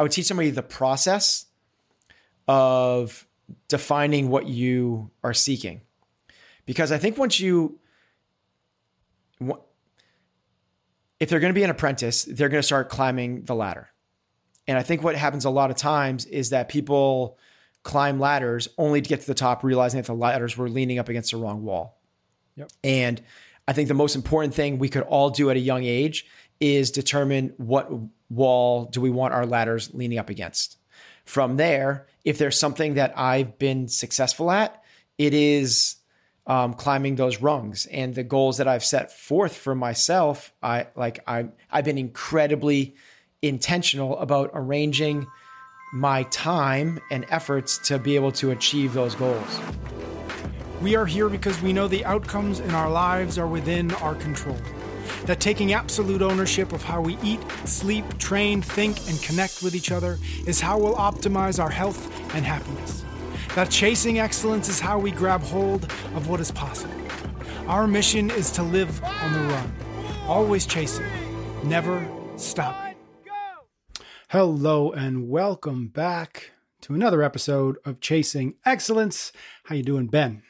I would teach somebody the process of defining what you are seeking. Because I think once you, if they're going to be an apprentice, they're going to start climbing the ladder. And I think what happens a lot of times is that people climb ladders only to get to the top, realizing that the ladders were leaning up against the wrong wall. Yep. And I think the most important thing we could all do at a young age is determine what wall do we want our ladders leaning up against. From there, if there's something that I've been successful at, it is um, climbing those rungs and the goals that I've set forth for myself. I like I I've been incredibly intentional about arranging my time and efforts to be able to achieve those goals. We are here because we know the outcomes in our lives are within our control. That taking absolute ownership of how we eat, sleep, train, think, and connect with each other is how we'll optimize our health and happiness. That chasing excellence is how we grab hold of what is possible. Our mission is to live on the run, always chasing, never stopping. Hello and welcome back to another episode of Chasing Excellence. How you doing, Ben?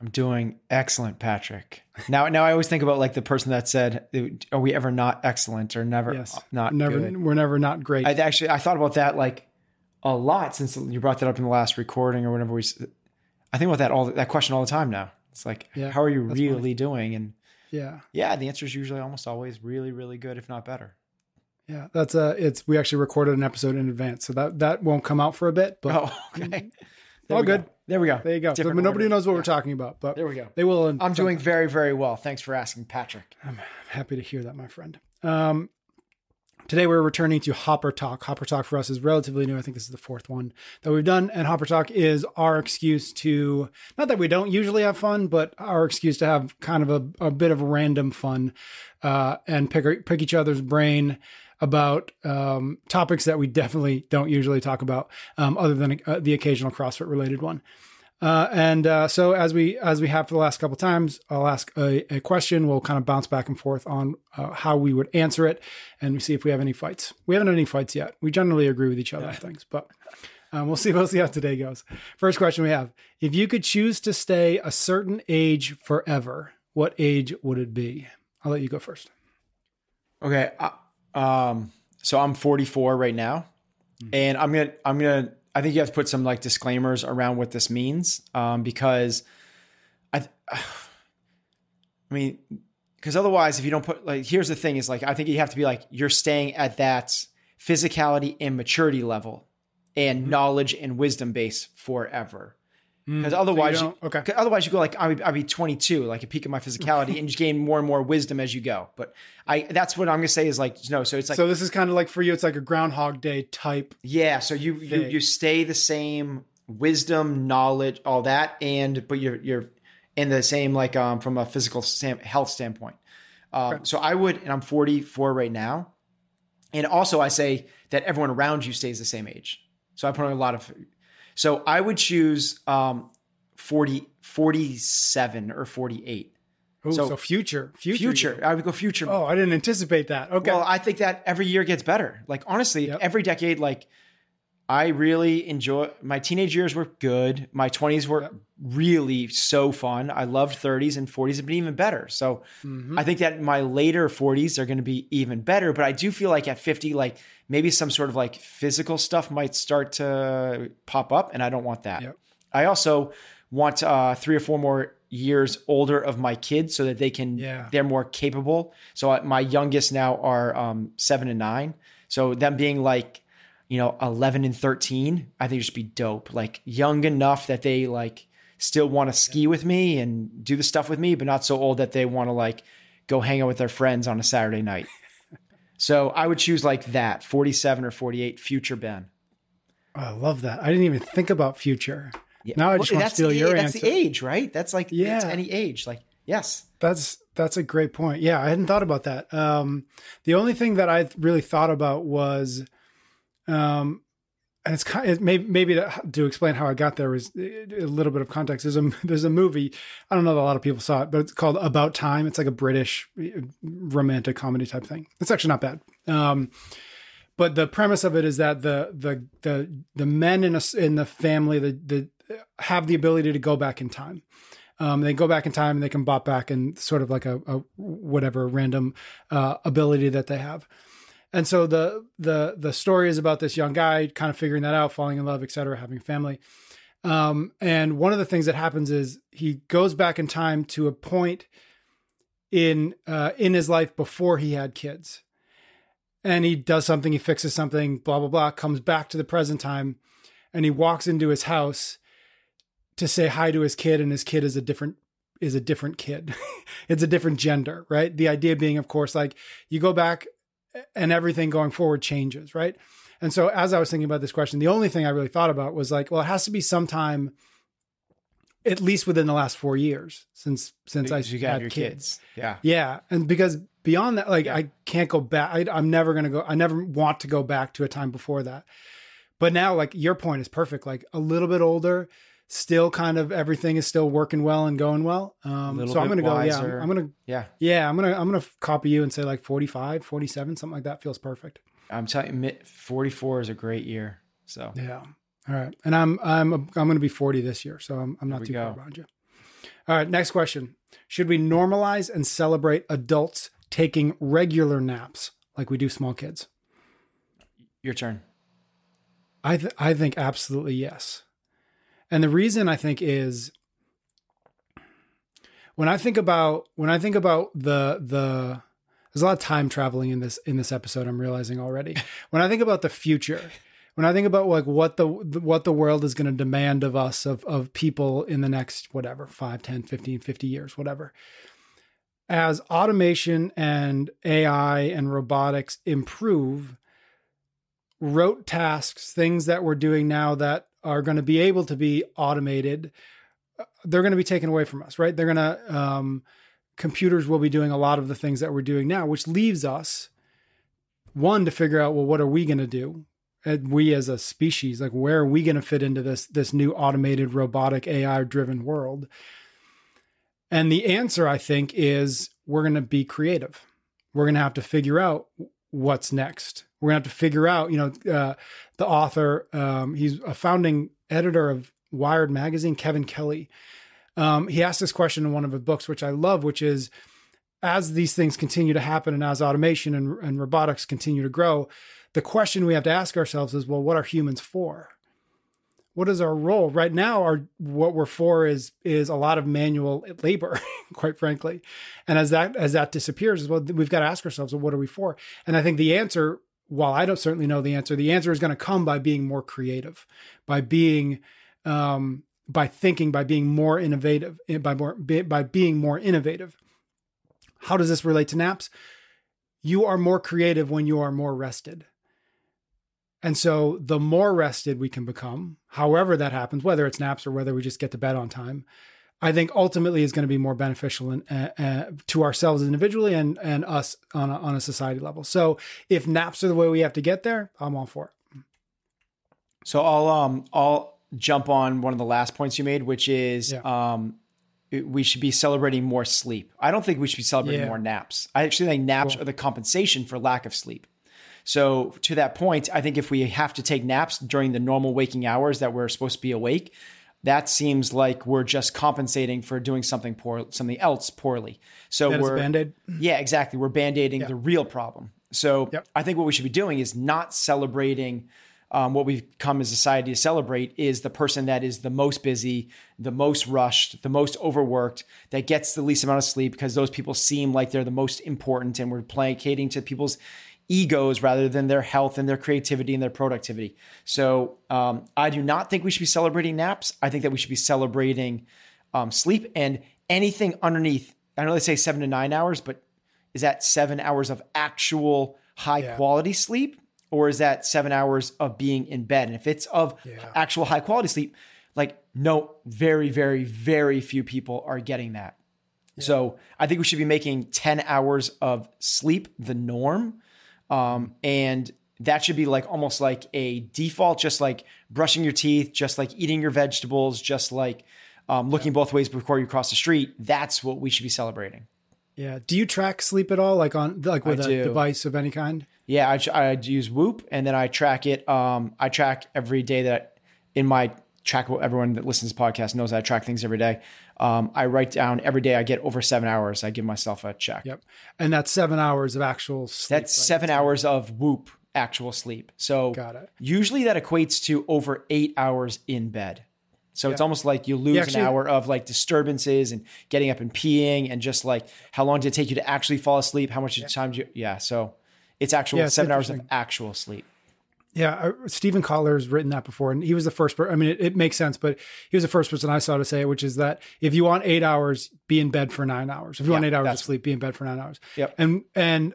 I'm doing excellent, Patrick. Now, now I always think about like the person that said, "Are we ever not excellent or never Yes, not never. good?" We're never not great. I actually I thought about that like a lot since you brought that up in the last recording or whenever we. I think about that all that question all the time now. It's like, Yeah, how are you really funny. doing? And yeah, yeah, the answer is usually almost always really, really good, if not better. yeah. That's uh It's we actually recorded an episode in advance, so that that won't come out for a bit. But Oh, okay. All good. go. There we go. There you go. So nobody knows what we're talking about, but There we go. they will. I'm doing very, very well. Thanks for asking, Patrick. I'm happy to hear that, my friend. Um, today we're returning to Hopper Talk. Hopper Talk for us is relatively new. I think this is the fourth one that we've done, and Hopper Talk is our excuse to not that we don't usually have fun, but our excuse to have kind of a, a bit of random fun uh, and pick pick each other's brain about um, topics that we definitely don't usually talk about, um, other than uh, the occasional CrossFit related one. Uh, and uh, so as we as we have for the last couple times, I'll ask a, a question. We'll kind of bounce back and forth on uh, how we would answer it, and we see if we have any fights. We haven't had any fights yet. We generally agree with each other on things, but um, we'll see. We'll see how today goes. First question we have: If you could choose to stay a certain age forever, what age would it be? I'll let you go first. Okay. Uh, um, so I'm 44 right now, and I'm gonna I'm gonna I think you have to put some like disclaimers around what this means, um, because I, I mean, because otherwise, if you don't put like, here's the thing: is like I think you have to be like you're staying at that physicality and maturity level, and knowledge and wisdom base forever. Because otherwise, you don't- otherwise you go like I'd, I'd be 22, like a peak of my physicality, and just gain more and more wisdom as you go. But I, that's what I'm gonna say is like no. So it's like so this is kind of like for you, it's like a Groundhog Day type. yeah. So you you Thing. you stay the same wisdom, knowledge, all that, and but you're you're in the same like um from a physical health standpoint. Um, So I would, and I'm 44 right now, and also I say that everyone around you stays the same age. So I put on a lot of. So I would choose um 40 47 or 48. Oh, So- so, future, future, Future. you. I would go future. Oh, I didn't anticipate that. Okay. Well, I think that every year gets better. Like honestly, Yep. every decade, like I really enjoy my teenage years were good. My 20s were Yep. really so fun. I loved 30s and 40s have been even better. So Mhm. I think that my later 40s are going to be even better. But I do feel like at 50, like maybe some sort of like physical stuff might start to pop up, and I don't want that. Yep. I also want uh, three or four more years older of my kids so that they can Yeah. they're more capable. So I, my youngest now are um, seven and nine. So them being like you know 11 and 13, I think it should be dope. Like young enough that they like still want to ski with me and do the stuff with me, but not so old that they want to like go hang out with their friends on a Saturday night. So I would choose like that 47 or 48 future Ben. Oh, I love that. I didn't even think about future. Yeah. Now I just well, want to steal the, your that's answer. That's the age, right? That's like yeah. any age. Like yes. That's that's a great point. Yeah, I hadn't thought about that. Um, the only thing that I really thought about was, um, and it's kind of, maybe maybe to, to, explain how I got there was a little bit of context. There's a there's a movie I don't know that a lot of people saw it, but it's called About Time. It's like a British uh, romantic comedy type thing. It's actually not bad. Um, but the premise of it is that the the the the men in a, in the family the the have the ability to go back in time. Um, they go back in time and they can bop back and sort of like a, a whatever random uh, ability that they have. And so the the the story is about this young guy kind of figuring that out, falling in love, etc., having a family. Um, and one of the things that happens is he goes back in time to a point in uh, in his life before he had kids, and he does something, he fixes something, blah blah blah, comes back to the present time, and he walks into his house to say hi to his kid, and his kid is a different is a different kid. it's a different gender, right? The idea being, of course, like you go back and everything going forward changes, right? And so as I was thinking about this question, the only thing I really thought about was like, well, it has to be sometime at least within the last four years since since because I you had kids. kids. Yeah. Yeah. And because beyond that, like yeah. I can't go back. I, I'm never gonna go, I never want to go back to a time before that. But now, like your point is perfect. Like a little bit older, still kind of everything is still working well and going well. Um, so I'm going to go, yeah, I'm, I'm going to, yeah, yeah, I'm going to, I'm going to copy you and say like 45, 47, something like that feels perfect. I'm telling you, 44 is a great year. So, yeah. All right. And I'm, I'm, I'm going to be 40 this year. So I'm, I'm not too go. far behind you. All right. Next question. Should we normalize and celebrate adults taking regular naps like we do small kids? Your turn. I, th- I think absolutely yes. And the reason I think is when I think about when I think about the the there's a lot of time traveling in this in this episode I'm realizing already. When I think about the future, when I think about like what the what the world is going to demand of us of of people in the next whatever 5, 10, 15, 50 years, whatever. As automation and AI and robotics improve, rote tasks, things that we're doing now that are going to be able to be automated, they're going to be taken away from us, right? They're going to, um, computers will be doing a lot of the things that we're doing now, which leaves us one to figure out, well, what are we going to do? We as a species, like where are we going to fit into this this new automated, robotic, AI driven world? And the answer, I think, is we're going to be creative. We're going to have to figure out what's next. We're to have to figure out, you know, uh, the author, um, he's a founding editor of Wired Magazine, Kevin Kelly. Um, he asked this question in one of his books, which I love, which is as these things continue to happen and as automation and, and robotics continue to grow, the question we have to ask ourselves is, well, what are humans for? What is our role right now? Our what we're for is is a lot of manual labor, quite frankly, and as that as that disappears, well, we've got to ask ourselves, well, what are we for? And I think the answer while I don't certainly know the answer, the answer is going to come by being more creative, by being, um, by thinking, by being more innovative, eh, by more by being more innovative. How does this relate to naps? You are more creative when you are more rested. And so the more rested we can become, however that happens, whether it's naps or whether we just get to bed on time, I think ultimately is going to be more beneficial in, uh, uh, to ourselves individually and and us on a, on a society level. So if naps are the way we have to get there, I'm all for it. So I'll um I'll jump on one of the last points you made, which is yeah. um we should be celebrating more sleep. I don't think we should be celebrating yeah. more naps. I actually think naps cool. are the compensation for lack of sleep. So to that point, I think if we have to take naps during the normal waking hours that we're supposed to be awake, that seems like we're just compensating for doing something poor, something else poorly. So that we're band-aid. Yeah, exactly. We're band-aiding the real problem. So yep. I think what we should be doing is not celebrating um, what we've come as a society to celebrate is the person that is the most busy, the most rushed, the most overworked, that gets the least amount of sleep because those people seem like they're the most important and we're placating to people's egos rather than their health and their creativity and their productivity. So um, I do not think we should be celebrating naps. I think that we should be celebrating um, sleep and anything underneath. I know they say seven to nine hours, but is that seven hours of actual high Yeah. quality sleep or is that seven hours of being in bed? And if it's of Yeah. actual high quality sleep, like no, very, very, very few people are getting that. So I think we should be making 10 hours of sleep the norm. Um, and that should be like almost like a default, just like brushing your teeth, just like eating your vegetables, just like um, looking both ways before you cross the street. That's what we should be celebrating. Yeah. Do you track sleep at all, like on like with I a do. device of any kind? Yeah, I, I use Whoop and then I track it. Um, I track every day that in my track. Everyone that listens to podcast knows I track things every day. Um, I write down every day I get over seven hours. I give myself a check. Yep. And that's seven hours of actual sleep. That's right? seven hours of Whoop actual sleep. So Got it. usually that equates to over eight hours in bed. So it's almost like you lose actually- an hour of like disturbances and getting up and peeing and just like how long did it take you to actually fall asleep? How much time do you? Yeah. So it's actual Yeah, it's seven hours of actual sleep. Yeah, I- Steven Kotler's written that before, and he was the first. Per- I mean, it, it makes sense, but he was the first person I saw to say it, which is that if you want eight hours, be in bed for nine hours. If you want eight hours of sleep, be in bed for nine hours. Yep. And and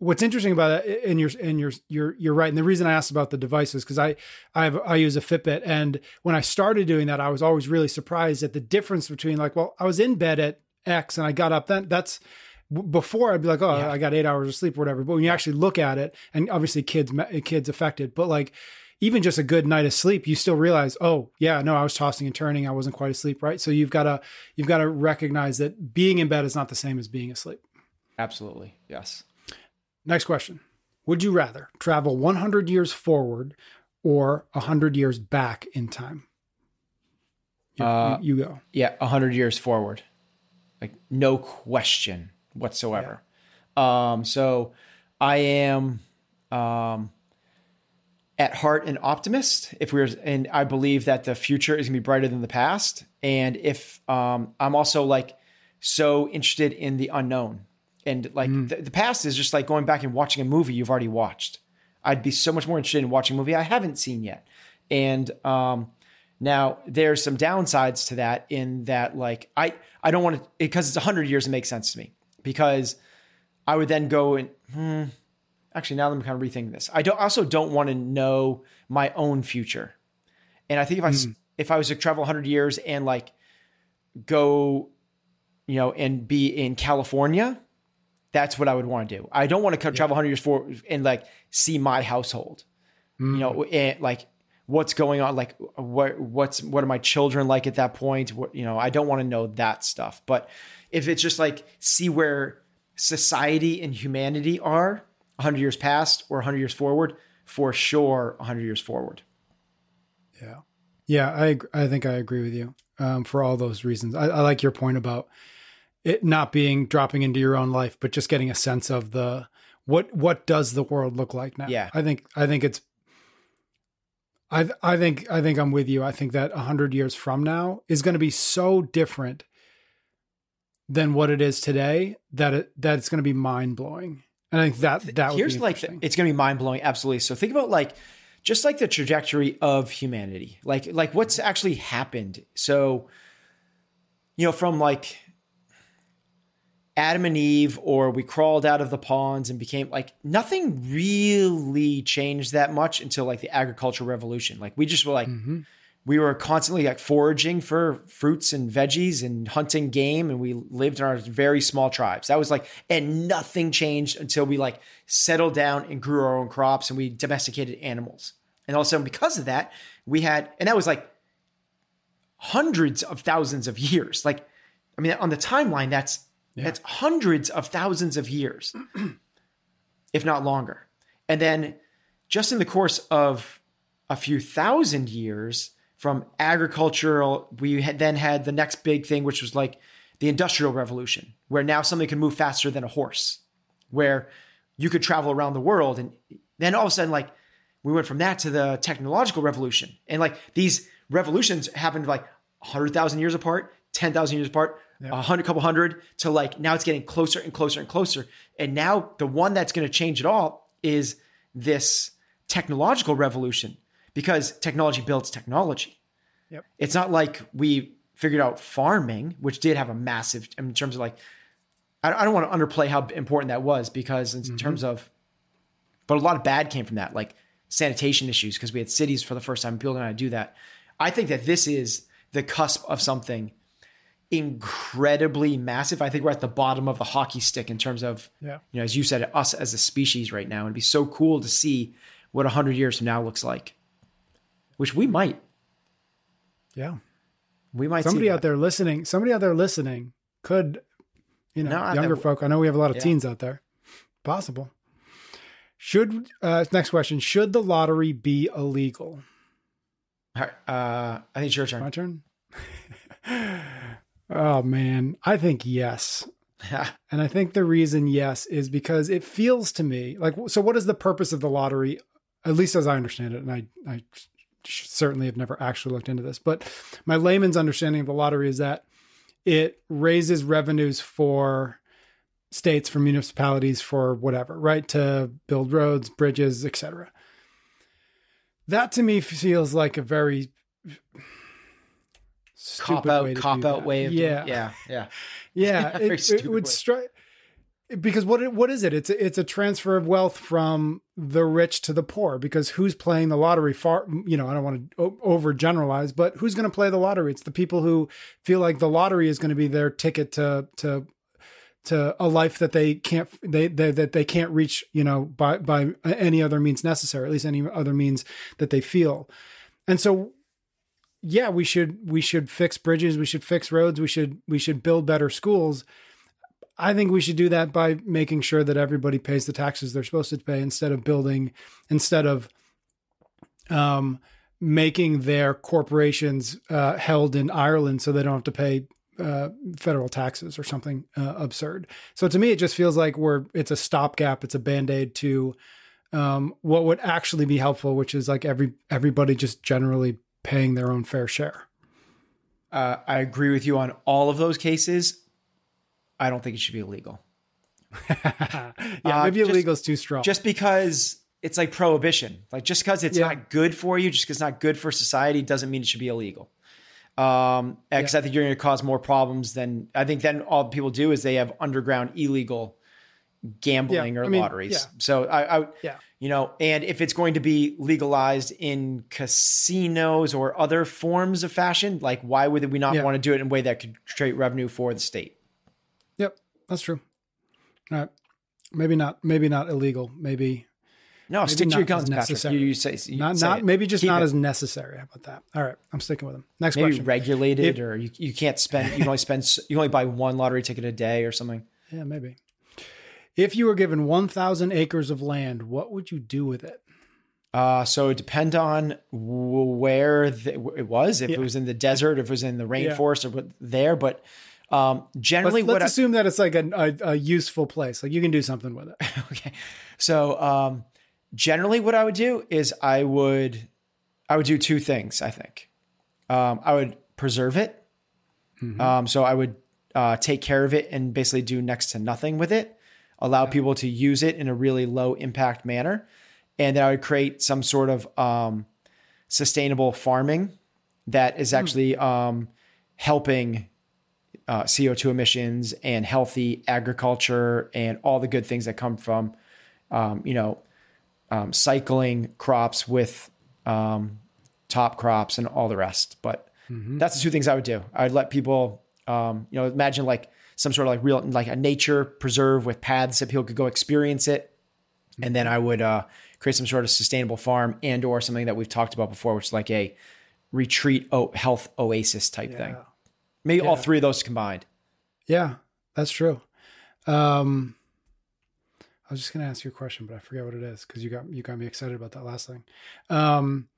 what's interesting about it, and you're and you're you're you're right. And the reason I asked about the devices because I I have I use a Fitbit, and when I started doing that, I was always really surprised at the difference between like, well, I was in bed at X and I got up then. That's before I'd be like, oh, Yeah. I got eight hours of sleep or whatever. But when you actually look at it, and obviously kids kids affected, but like even just a good night of sleep, you still realize, oh yeah, no, I was tossing and turning, I wasn't quite asleep, right? So you've got to you've got to recognize that being in bed is not the same as being asleep. Absolutely. Yes. Next question: Would you rather travel 100 years forward or 100 years back in time? You, Uh, you, you go. Yeah. A hundred years forward. Like no question whatsoever. Um, so I am, um, at heart an optimist. If we're and i believe that the future is going to be brighter than the past. And if um, i'm also like so interested in the unknown. And like the, the past is just like going back and watching a movie you've already watched. I'd be so much more interested in watching a movie i haven't seen yet. And um, now there's some downsides to that in that like i i don't want to because it's a 100 years it makes sense to me because i would then go and hmm, actually now that I'm kind of rethinking this, I don't also don't want to know my own future. And I think if I s if I was to travel 100 years and like go, you know, and be in California, that's what I would want to do. I don't want to travel 100 years for and like see my household, you know, and like what's going on, like what what's what are my children like at that point? What you know, I don't want to know that stuff. But if it's just like see where society and humanity are 100 years past or 100 years forward, for sure 100 years forward. Yeah. Yeah, I I think I agree with you um, for all those reasons. I, I like your point about it not being dropping into your own life, but just getting a sense of the what what does the world look like now. Yeah. I think I think it's. I I think I think I'm with you. I think that a hundred years from now is going to be so different than what it is today that it that it's going to be mind blowing. And I think that that would Here's like it's going to be mind blowing, absolutely. So think about like just like the trajectory of humanity, like like what's actually happened. So you know, from like Adam and Eve, or we crawled out of the ponds and became like nothing really changed that much until like the agricultural revolution. Like we just were like Mm-hmm. we were constantly like foraging for fruits and veggies and hunting game and we lived in our very small tribes that was like and nothing changed until we like settled down and grew our own crops and we domesticated animals and all of a sudden because of that we had and that was like hundreds of thousands of years like i mean on the timeline that's that's hundreds of thousands of years if not longer and then just in the course of a few thousand years from agricultural, we had then had the next big thing, which was like the industrial revolution, where now something can move faster than a horse, where you could travel around the world. And then all of a sudden, like we went from that to the technological revolution. And like these revolutions happened like 100,000 years apart, 10,000 years apart, a hundred, couple hundred to like now it's getting closer and closer and closer. And now the one that's going to change it all is this technological revolution because technology builds technology. Yep. It's not like we figured out farming, which did have a massive in terms of like, I I don't want to underplay how important that was because in mm-hmm. terms of but a lot of bad came from that, like sanitation issues because we had cities for the first time. People didn't know how to do that. I think that this is the cusp of something incredibly massive. I think we're at the bottom of the hockey stick in terms of, Yeah. you know, as you said, us as a species right now. It'd be so cool to see what a 100 years from now looks like, which we might. Yeah. We might Somebody out there listening, somebody out there listening could, you know, No, younger that- folk. I know we have a lot of Yeah. teens out there. Possible. Should uh next question, should the lottery be illegal? Uh, I think it's your turn. My turn. oh man, I think yes. And I think the reason yes is because it feels to me like so what is the purpose of the lottery? At least as I understand it and I I certainly have never actually looked into this but my layman's understanding of the lottery is that it raises revenues for states for municipalities for whatever right? To build roads bridges etc that to me feels like a very cop out, cop out that. way of doing- yeah yeah, yeah. yeah, it, it would strike because what it, what is it? It's a, it's a transfer of wealth from the rich to the poor. Because who's playing the lottery? Far, you know, I don't want to over generalize, but who's going to play the lottery? It's the people who feel like the lottery is going to be their ticket to to to a life that they can't they, they that they can't reach. You know, by by any other means necessary, at least any other means that they feel, and so yeah, we should we should fix bridges, we should fix roads, we should we should build better schools. I think we should do that by making sure that everybody pays the taxes they're supposed to pay instead of building instead of um making their corporations uh, held in Ireland so they don't have to pay uh, federal taxes or something uh, absurd. So to me, it just feels like we're it's a stopgap, it's a band aid to um, what would actually be helpful, which is like every everybody just generally paying their own fair share. Uh, I agree with you on all of those cases. I don't think it should be illegal. yeah, Uh, maybe just- illegal is too strong. Just because it's like prohibition, like just because it's Yeah. not good for you, just because it's not good for society, doesn't mean it should be illegal. Um, because I think you're going to cause more problems than I think. Then all people do is they have underground illegal gambling Yeah, or I mean, lotteries. yeah. So I, I, Yeah. You know, and if it's going to be legalized in casinos or other forms of fashion, like why would we not Yeah. want to do it in a way that could create revenue for the state? Yep, that's true. All right. Maybe not. Maybe not illegal. Maybe No, stick to your guns, Patrick. You, you say you not. say Not maybe just Keep not it. as necessary. How about that? All right, I'm sticking with them. Next maybe question. regulated, If- or you, you can't spend. You can only spend. You only buy one lottery ticket a day or something. yeah, maybe. If you were given 1,000 acres of land, what would you do with it? Uh, so it depend on where the, it was. If Yeah. it was in the desert, if it was in the Yeah. rainforest, or there. But um, Let's, generally, let's what I, assume that it's like a, a, a useful place. Like you can do something with it. okay. So um, generally, what I would do is I would I would do two things. I think um, I would preserve it. Um, so I would uh, take care of it and basically do next to nothing with it. Allow people to use it in a really low impact manner, and then I would create some sort of um, sustainable farming that is actually um, helping uh, CO2 emissions and healthy agriculture and all the good things that come from, um, you know, um, cycling crops with um, top crops and all the rest. But that's the two things I would do. I'd let people, um, you know, imagine like some sort of like real, like a nature preserve with paths that people could go experience it. And then I would uh, create some sort of sustainable farm and or something that we've talked about before, which is like a retreat o- health oasis type thing. Maybe all three of those combined. Yeah, that's true. Um, I was just going to ask you a question, but I forget what it is because you got you got me excited about that last thing. Um,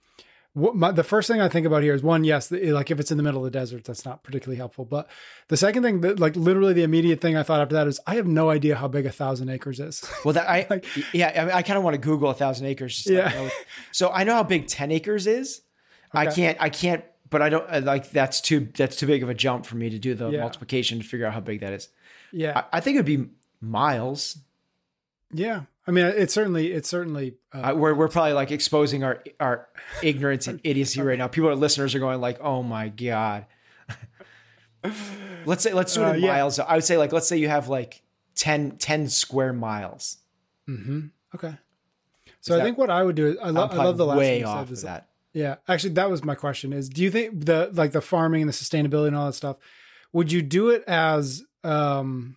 what my, the first thing I think about here is one, yes, like if it's in the middle of the desert, that's not particularly helpful. But the second thing, that like literally the immediate thing I thought after that is I have no idea how big a thousand acres is. Well, that I yeah, I, mean, I kind of want to Google a thousand acres. Yeah. know. So I know how big ten acres is. I can't. I can't. But I don't like that's too that's too big of a jump for me to do the Yeah. multiplication to figure out how big that is. yeah, I, I think it'd be miles. yeah. I mean, it's certainly it's certainly uh, I, we're we're probably like exposing our our ignorance and idiocy right now. People, our listeners, are going like, "Oh my god." let's say let's do it Uh, in yeah. miles. I would say like let's say you have like 10, 10 square miles. Mm-hmm. okay. So Is I that- think what I would do is I, lo- I'm love the last way thing off of that. Yeah, actually, that was my question. Is do you think the like the farming and the sustainability and all that stuff? Would you do it as um?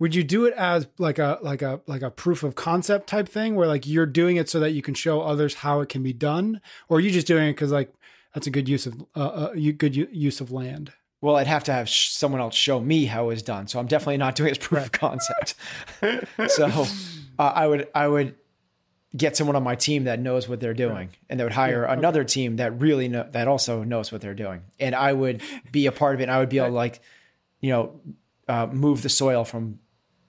Would you do it as like a like a like a proof of concept type thing, where like you're doing it so that you can show others how it can be done, or are you just doing it because like that's a good use of uh, uh you good use of land? Well, I'd have to have sh- someone else show me how it was done. So I'm definitely not doing it as proof of concept. so uh, I would I would get someone on my team that knows what they're doing, and they would hire Yeah, okay. another team that really know that also knows what they're doing, and I would be a part of it. And I would be able to like, you know, uh, move the soil from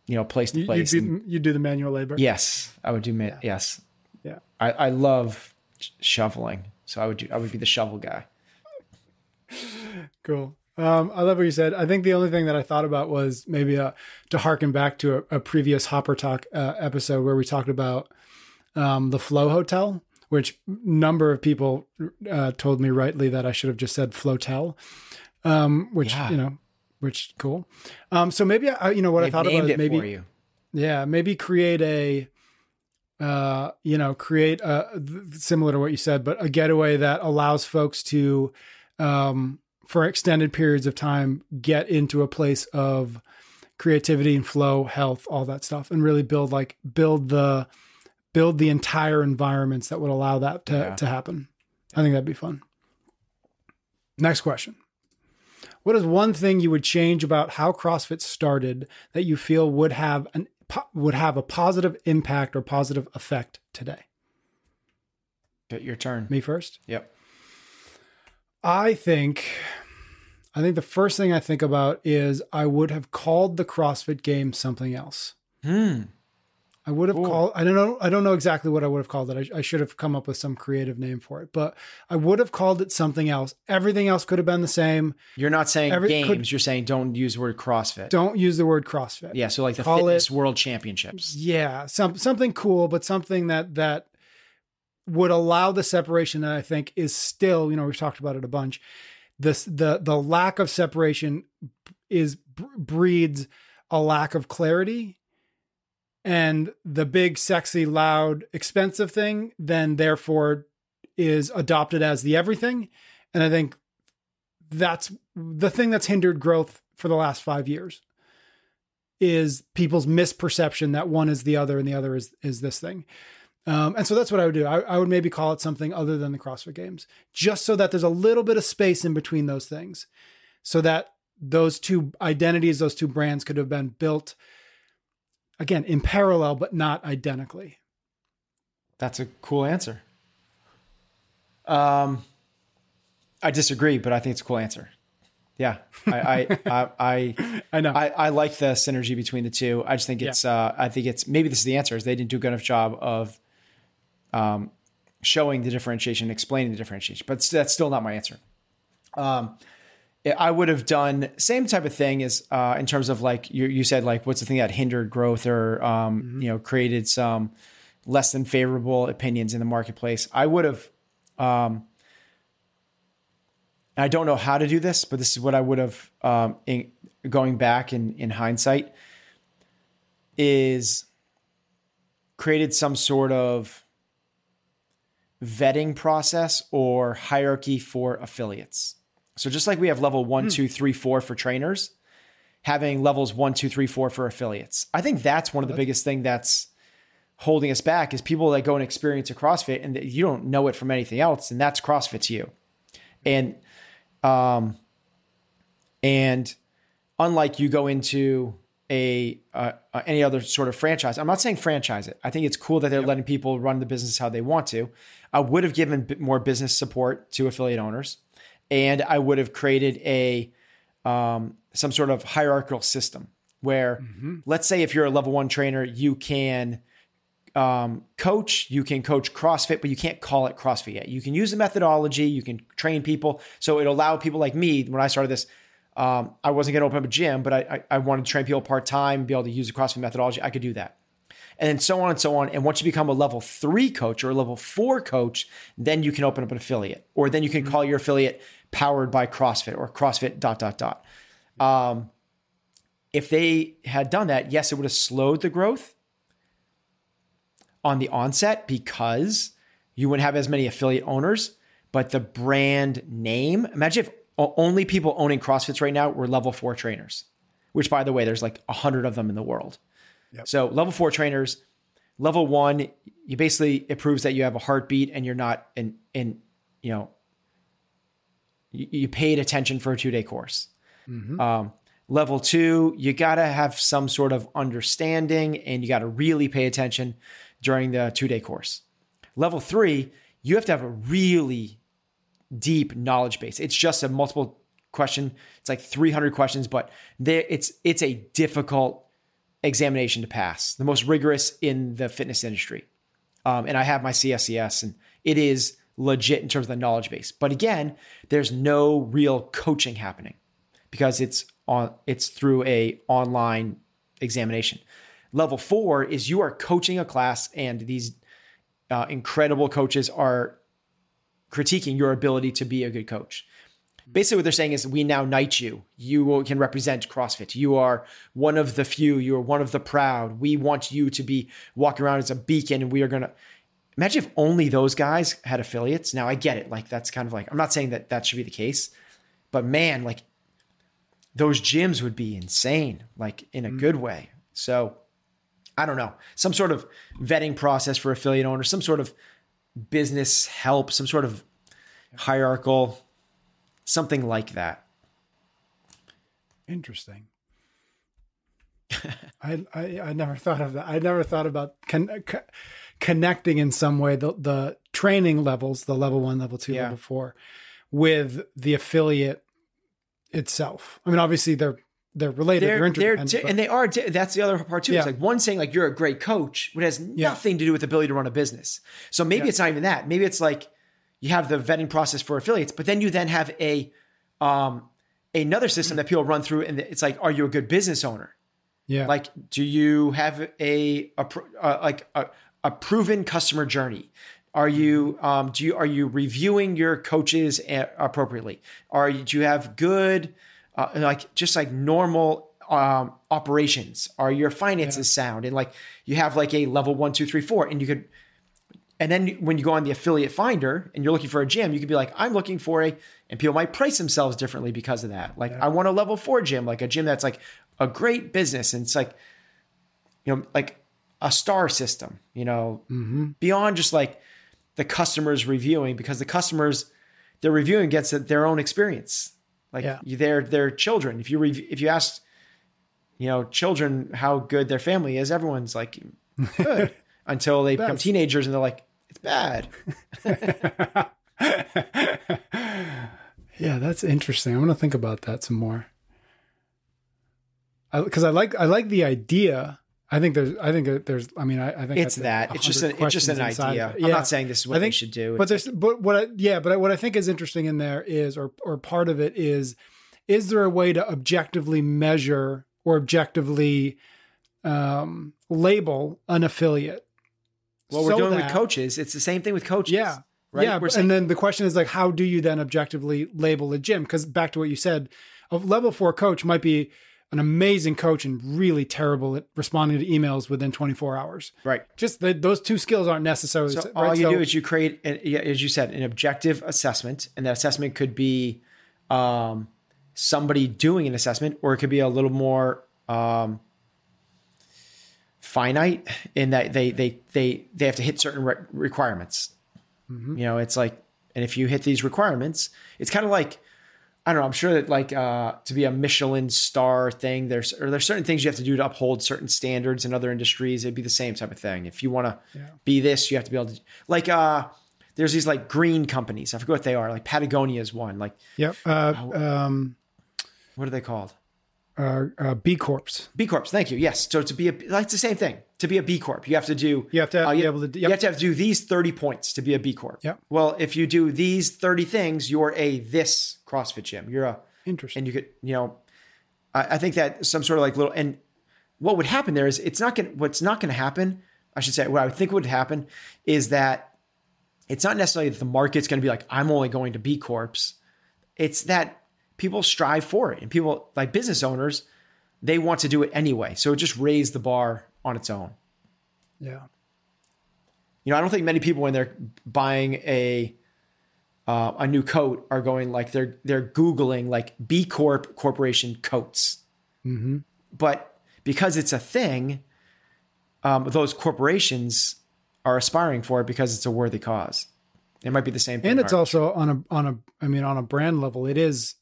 you know place to You, you place. and- do you do the manual labor. yes, I would do. Ma- Yes, yeah. I, I love sh- shoveling, so I would do. I would be the shovel guy. Cool. Um, I love what you said. I think the only thing that I thought about was maybe uh, to harken back to a, a previous Hopper Talk uh, episode where we talked about um, the Flow Hotel, which number of people uh, told me rightly that I should have just said Flotel, um, which Yeah. you know, which cool. Um, so maybe I, you know what They've I thought about it maybe yeah, maybe create a, uh, you know, create a similar to what you said, but a getaway that allows folks to, um, for extended periods of time, get into a place of creativity and flow, health, all that stuff, and really build like build the build the entire environments that would allow that to Yeah. to happen. I think that'd be fun. Next question. What is one thing you would change about how CrossFit started that you feel would have an would have a positive impact or positive effect today? Get your turn. Me first. Yep. I think I think the first thing I think about is I would have called the CrossFit game something else. Hmm. I would have Cool. called I don't know I don't know exactly what I would have called it. I, I should have come up with some creative name for it, but I would have called it something else. Everything else could have been the same. You're not saying Every- games. could- you're saying don't use the word CrossFit. Don't use the word CrossFit. Yeah. So like the Call fitness it- world championships. Yeah, some something cool, but something that that would allow the separation that I think is still, you know, we've talked about it a bunch. This the the lack of separation is breeds a lack of clarity and the big sexy loud expensive thing then therefore is adopted as the everything and i think that's the thing that's hindered growth for the last 5 years is people's misperception that one is the other and the other is is this thing. Um, and so that's what I would do. I, I would maybe call it something other than the CrossFit Games, just so that there's a little bit of space in between those things, so that those two identities, those two brands, could have been built again in parallel, but not identically. That's a cool answer. Um, I disagree, but I think it's a cool answer. Yeah, I, I, I, I, I know. I, I like the synergy between the two. I just think it's, uh, I think it's maybe this is the answer is they didn't do a good enough job of, um, showing the differentiation, explaining the differentiation. But that's still not my answer. Um, I would have done same type of thing as uh, in terms of like you, you said like what's the thing that hindered growth or um, you know created some less than favorable opinions in the marketplace. I would have. Um, I don't know how to do this, but this is what I would have um, in, going back in in hindsight is created some sort of vetting process or hierarchy for affiliates. So just like we have level one, two, three, four for trainers, having levels one, two, three, four for affiliates. I think that's one of the biggest thing that's holding us back is people that go and experience a CrossFit and that you don't know it from anything else, and that's CrossFit to you. And um and unlike you go into a uh, uh, any other sort of franchise, I'm not saying franchise it. I think it's cool that they're letting people run the business how they want to. I would have given more business support to affiliate owners, and I would have created a um, some sort of hierarchical system where, let's say, if you're a level one trainer, you can um, coach, you can coach CrossFit, but you can't call it CrossFit yet. You can use the methodology, you can train people. So it allowed people like me when I started this. Um, I wasn't going to open up a gym, but I, I, I wanted to train people part time, be able to use the CrossFit methodology. I could do that. And then so on and so on. And once you become a level three coach or a level four coach, then you can open up an affiliate, or then you can call your affiliate powered by CrossFit or CrossFit dot dot dot. Um, if they had done that, yes, it would have slowed the growth. on the onset because you wouldn't have as many affiliate owners, but the brand name, imagine if only people owning CrossFits right now were level four trainers, which by the way, there's like a hundred of them in the world. Yep. So level four trainers, level one, you basically, it proves that you have a heartbeat and you're not in, in, you know, you, you paid attention for a two day course. Mm-hmm. Um, level two, you got to have some sort of understanding and you got to really pay attention during the two day course. Level three, you have to have a really deep knowledge base. It's just a multiple question. It's like 300 questions, but there it's it's a difficult examination to pass, the most rigorous in the fitness industry. Um, and I have my CSCS, and it is legit in terms of the knowledge base. But again, there's no real coaching happening because it's on it's through a online examination. Level four is you are coaching a class, and these uh, incredible coaches are critiquing your ability to be a good coach. Basically, what they're saying is, we now knight you. You can represent CrossFit. You are one of the few. You are one of the proud. We want you to be walking around as a beacon, and we are to imagine if only those guys had affiliates. Now, I get it. Like, that's kind of like, I'm not saying that that should be the case, but man, like, those gyms would be insane, like in a mm. good way. So, I don't know, some sort of vetting process for affiliate owners, some sort of business help, some sort of hierarchical, something like that. Interesting. I, I, I never thought of that. I never thought about con- co- connecting in some way the the training levels, the level one, level two, yeah. level four, with the affiliate itself. I mean, obviously they're they're related. They're, they're, they're and they are. That's the other part too. Yeah. It's like one saying like you're a great coach, but has nothing yeah. to do with the ability to run a business. So maybe yeah. it's not even that. Maybe it's like you have the vetting process for affiliates, but then you then have a um another system that people run through, and it's like, are you a good business owner? Yeah. Like, do you have a, a uh, like a, a proven customer journey? Are you um do you are you reviewing your coaches appropriately? Are you do you have good uh, like just like normal um, operations? Are your finances yeah. sound? And like you have like a level one, two, three, four, and you could. And then when you go on the affiliate finder and you're looking for a gym, you could be like, I'm looking for a, and people might price themselves differently because of that. Like, yeah. I want a level four gym, like a gym that's like a great business. And it's like, you know, like a star system, you know, mm-hmm. beyond just like the customers reviewing because the customers, they're reviewing gets their own experience. Like yeah. they're they're children. If you re- if you ask, you know, children how good their family is, everyone's like good until they become teenagers and they're like it's bad. yeah, that's interesting. I'm gonna think about that some more. Because I, I, like I like the idea. I think there's I think there's I mean I, I think it's that it's just an it's just an idea. Yeah. I'm not saying this is what I think, they should do. But there's but what I, yeah but what I think is interesting in there is or or part of it is is there a way to objectively measure or objectively um, label an affiliate? Well, we're so doing that, with coaches. It's the same thing with coaches. Yeah. Right? Yeah. Saying- and then the question is like, how do you then objectively label a gym? Because back to what you said, a level four coach might be an amazing coach and really terrible at responding to emails within 24 hours. Right. Just the, those two skills aren't necessarily. So right? all you so, do is you create, as you said, an objective assessment, and that assessment could be um, somebody doing an assessment, or it could be a little more um, finite in that they they they they have to hit certain re- requirements. Mm-hmm. You know, it's like, and if you hit these requirements, it's kind of like I don't know. I'm sure that like uh, to be a Michelin star thing, there's or there's certain things you have to do to uphold certain standards in other industries. It'd be the same type of thing. If you want to yeah. be this, you have to be able to like uh, there's these like green companies. I forget what they are. Like Patagonia is one. Like yep. Uh, um, what are they called? Uh, uh, B Corps. B Corps. Thank you. Yes. So to be a, like the same thing. To be a B Corp, you have to do. You have to uh, be able to. Yep. You have to have to do these thirty points to be a B Corp. Yeah. Well, if you do these thirty things, you're a this CrossFit gym. You're a interesting. And you could, you know, I, I think that some sort of like little and what would happen there is it's not going. What's not going to happen? I should say what I would think would happen is that it's not necessarily that the market's going to be like I'm only going to B Corps. It's that people strive for it and people like business owners they want to do it anyway. So it just raised the bar on its own. Yeah. You know, I don't think many people when they're buying a uh, a new coat are going like they're they're googling like B Corp corporation coats. Mm-hmm. But because it's a thing, um, those corporations are aspiring for it because it's a worthy cause. It might be the same thing. And it's also on a on a I mean on a brand level, it is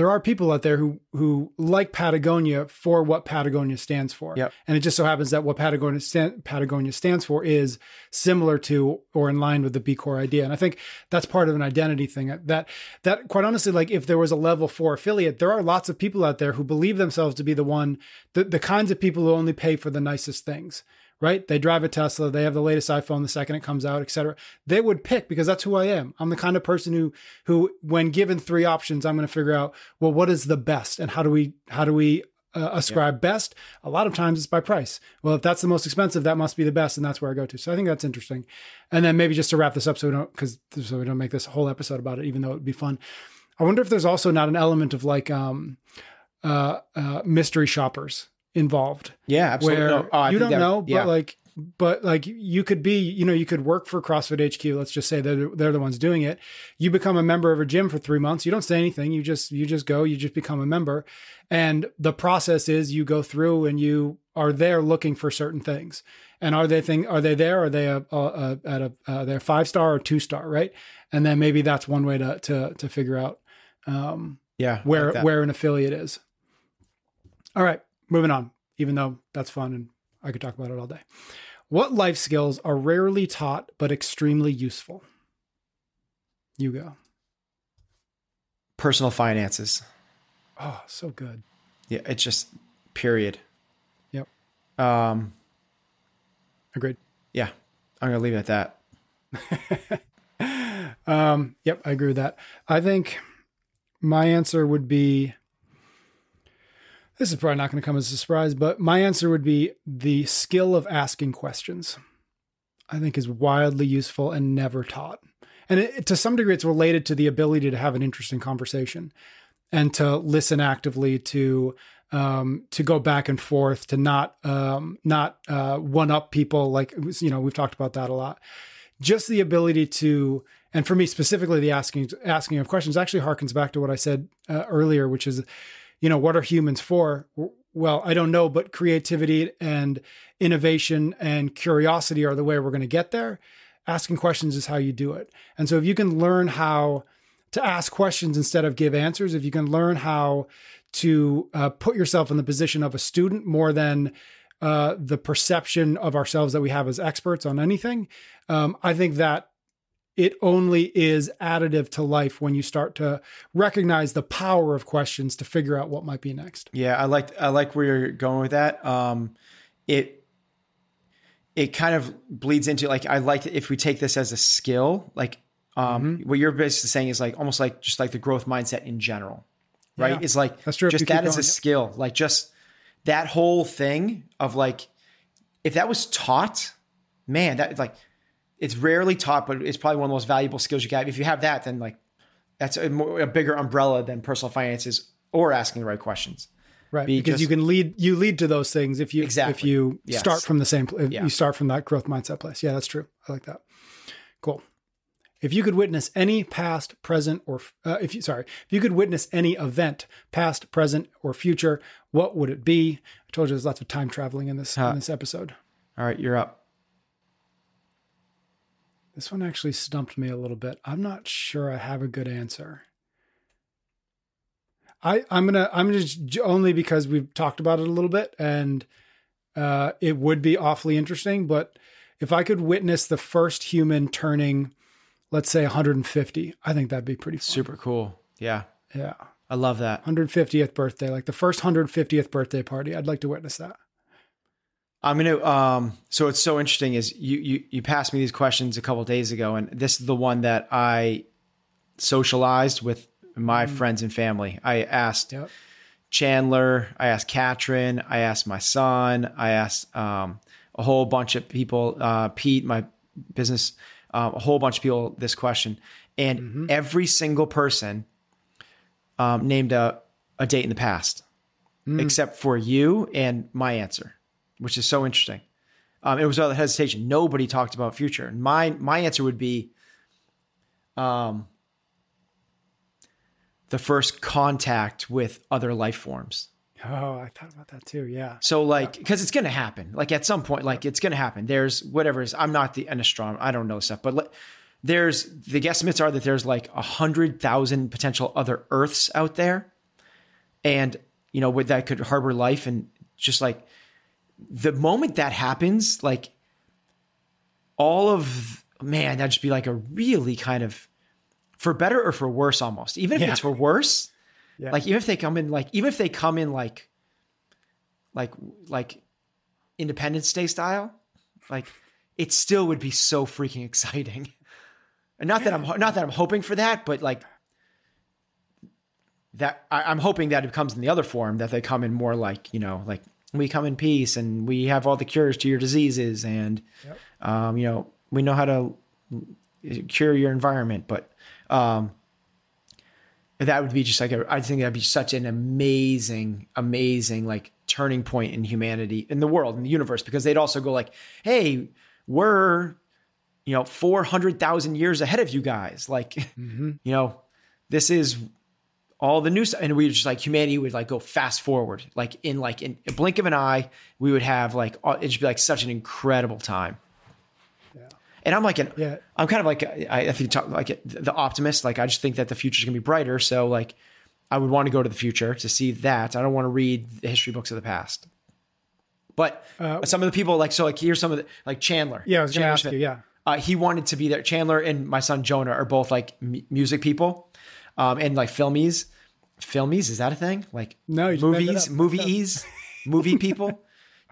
there are people out there who who like Patagonia for what Patagonia stands for. Yep. And it just so happens that what Patagonia stand, Patagonia stands for is similar to or in line with the B Corp idea. And I think that's part of an identity thing. Uh, that that quite honestly, like if there was a level four affiliate, there are lots of people out there who believe themselves to be the one, the, the kinds of people who only pay for the nicest things right? They drive a Tesla, they have the latest iPhone the second it comes out, etc. They would pick because that's who I am. I'm the kind of person who who when given three options, I'm going to figure out, well, what is the best and how do we how do we uh, ascribe yeah. best? A lot of times it's by price. Well, if that's the most expensive, that must be the best and that's where I go to. So I think that's interesting. And then maybe just to wrap this up so we don't cuz so we don't make this whole episode about it even though it would be fun. I wonder if there's also not an element of like um uh, uh mystery shoppers involved. Yeah, absolutely. Where no. oh, you don't that, know, yeah. but like, but like you could be, you know, you could work for CrossFit HQ. Let's just say they're they're the ones doing it. You become a member of a gym for three months. You don't say anything. You just you just go. You just become a member, and the process is you go through and you are there looking for certain things. And are they thing? Are they there? Are they a, a, a at a uh, they're five star or two star, right? And then maybe that's one way to to to figure out, um, yeah, where like where an affiliate is. All right, moving on, even though that's fun and I could talk about it all day. What life skills are rarely taught but extremely useful? You go. Personal finances. Oh, so good. Yeah, it's just period. Yep. Um agreed. Yeah. I'm going to leave it at that. um yep, I agree with that. I think my answer would be this is probably not going to come as a surprise, but my answer would be the skill of asking questions. I think is wildly useful and never taught. And it, to some degree, it's related to the ability to have an interesting conversation and to listen actively, to um, to go back and forth, to not um, not uh, one up people. Like you know, we've talked about that a lot. Just the ability to, and for me specifically, the asking asking of questions actually harkens back to what I said uh, earlier, which is you know, what are humans for? Well, I don't know, but creativity and innovation and curiosity are the way we're going to get there. Asking questions is how you do it. And so if you can learn how to ask questions instead of give answers, if you can learn how to uh, put yourself in the position of a student more than uh, the perception of ourselves that we have as experts on anything, um, I think that it only is additive to life when you start to recognize the power of questions to figure out what might be next. Yeah, I like I like where you're going with that. Um, it it kind of bleeds into like I like if we take this as a skill, like um, mm-hmm. what you're basically saying is like almost like just like the growth mindset in general, right? Yeah, it's like that's true. Just that is a skill, like just that whole thing of like if that was taught, man, that like it's rarely taught, but it's probably one of the most valuable skills you have. If you have that, then like that's a, more, a bigger umbrella than personal finances or asking the right questions. Right, because, because you can lead you lead to those things if you exactly. if you yes. start from the same yeah. you start from that growth mindset place. Yeah, that's true. I like that. Cool. If you could witness any past, present, or uh, if you sorry, if you could witness any event, past, present, or future, what would it be? I told you there's lots of time traveling in this huh. in this episode. All right, you're up. This one actually stumped me a little bit. I'm not sure I have a good answer. I I'm gonna I'm just only because we've talked about it a little bit and uh, it would be awfully interesting. But if I could witness the first human turning, let's say 150, I think that'd be pretty fun. super cool. Yeah, yeah, I love that 150th birthday, like the first 150th birthday party. I'd like to witness that. I'm gonna. Um, so it's so interesting is you you you passed me these questions a couple days ago, and this is the one that I socialized with my mm. friends and family. I asked yep. Chandler, I asked Katrin, I asked my son, I asked um, a whole bunch of people, uh, Pete, my business, uh, a whole bunch of people this question, and mm-hmm. every single person um, named a a date in the past, mm. except for you and my answer which is so interesting. Um, it was without hesitation. Nobody talked about future. And my my answer would be, um, the first contact with other life forms. Oh, I thought about that too. Yeah. So like, because it's going to happen. Like at some point, like it's going to happen. There's whatever is. I'm not the an astronomer. I don't know stuff, but like, there's the guesstimates are that there's like a hundred thousand potential other Earths out there, and you know, with that could harbor life, and just like the moment that happens, like all of man, that'd just be like a really kind of for better or for worse, almost. Even if Yeah. it's for worse, Yeah. like even if they come in like even if they come in like like like Independence Day style, like it still would be so freaking exciting. And not that I'm not that I'm hoping for that, but like that I, I'm hoping that it comes in the other form that they come in more like you know like we come in peace and we have all the cures to your diseases and um, you know we know how to cure your environment, but um, that would be just like a, I think that'd be such an amazing, amazing like turning point in humanity, in the world, in the universe, because they'd also go like, hey, we're you know four hundred thousand years ahead of you guys, like you know this is all the new stuff, and we just like humanity would like go fast forward, like in like in a blink of an eye, we would have like it'd be like such an incredible time. yeah. And I'm like an, Yeah. I'm kind of like I, I think talk, like the optimist. Like I just think that the future's gonna be brighter. So like I would want to go to the future to see that. I don't want to read the history books of the past. But Uh, some of the people like so like here's some of the like Chandler. Yeah, I was going to Chandler ask Smith. you. Yeah. Uh, he wanted to be there. Chandler and my son Jonah are both like m- music people, um, and like filmies. Filmies is that a thing? Like No, movies, that up. movie people.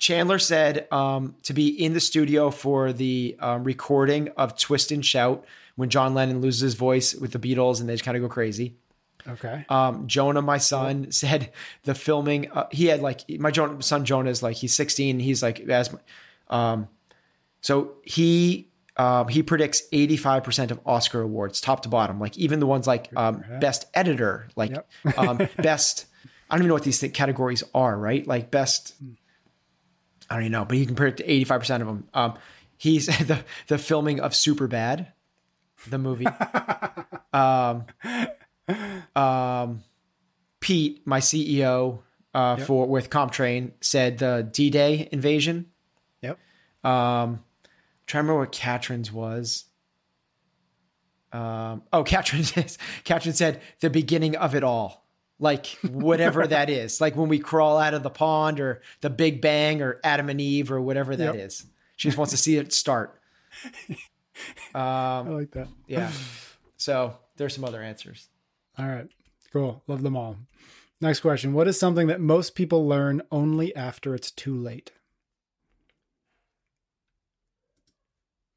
Chandler said um, to be in the studio for the um, recording of "Twist and Shout" when John Lennon loses his voice with the Beatles and they just kind of go crazy. Okay. Um, Jonah, my son, said the filming. Uh, he had like my Jonah, son Jonah is like he's 16. He's like as, um, so he um, he predicts 85 percent of Oscar awards, top to bottom. Like even the ones like um, best editor, like um, best. I don't even know what these th- categories are. Right, like best. I don't even know, but he can predict 85 percent of them. Um, he's the the filming of Superbad, the movie. um, Pete, my CEO uh, for with CompTrain, said the D-Day invasion. Yep. Um, trying to remember what Katrin's was. Um, oh, Katrin, Katrin said the beginning of it all, like whatever that is, like when we crawl out of the pond or the Big Bang or Adam and Eve or whatever that Yep. is. She just wants to see it start. I like that. Yeah. So there's some other answers. All right. Cool. Love them all. Next question. What is something that most people learn only after it's too late?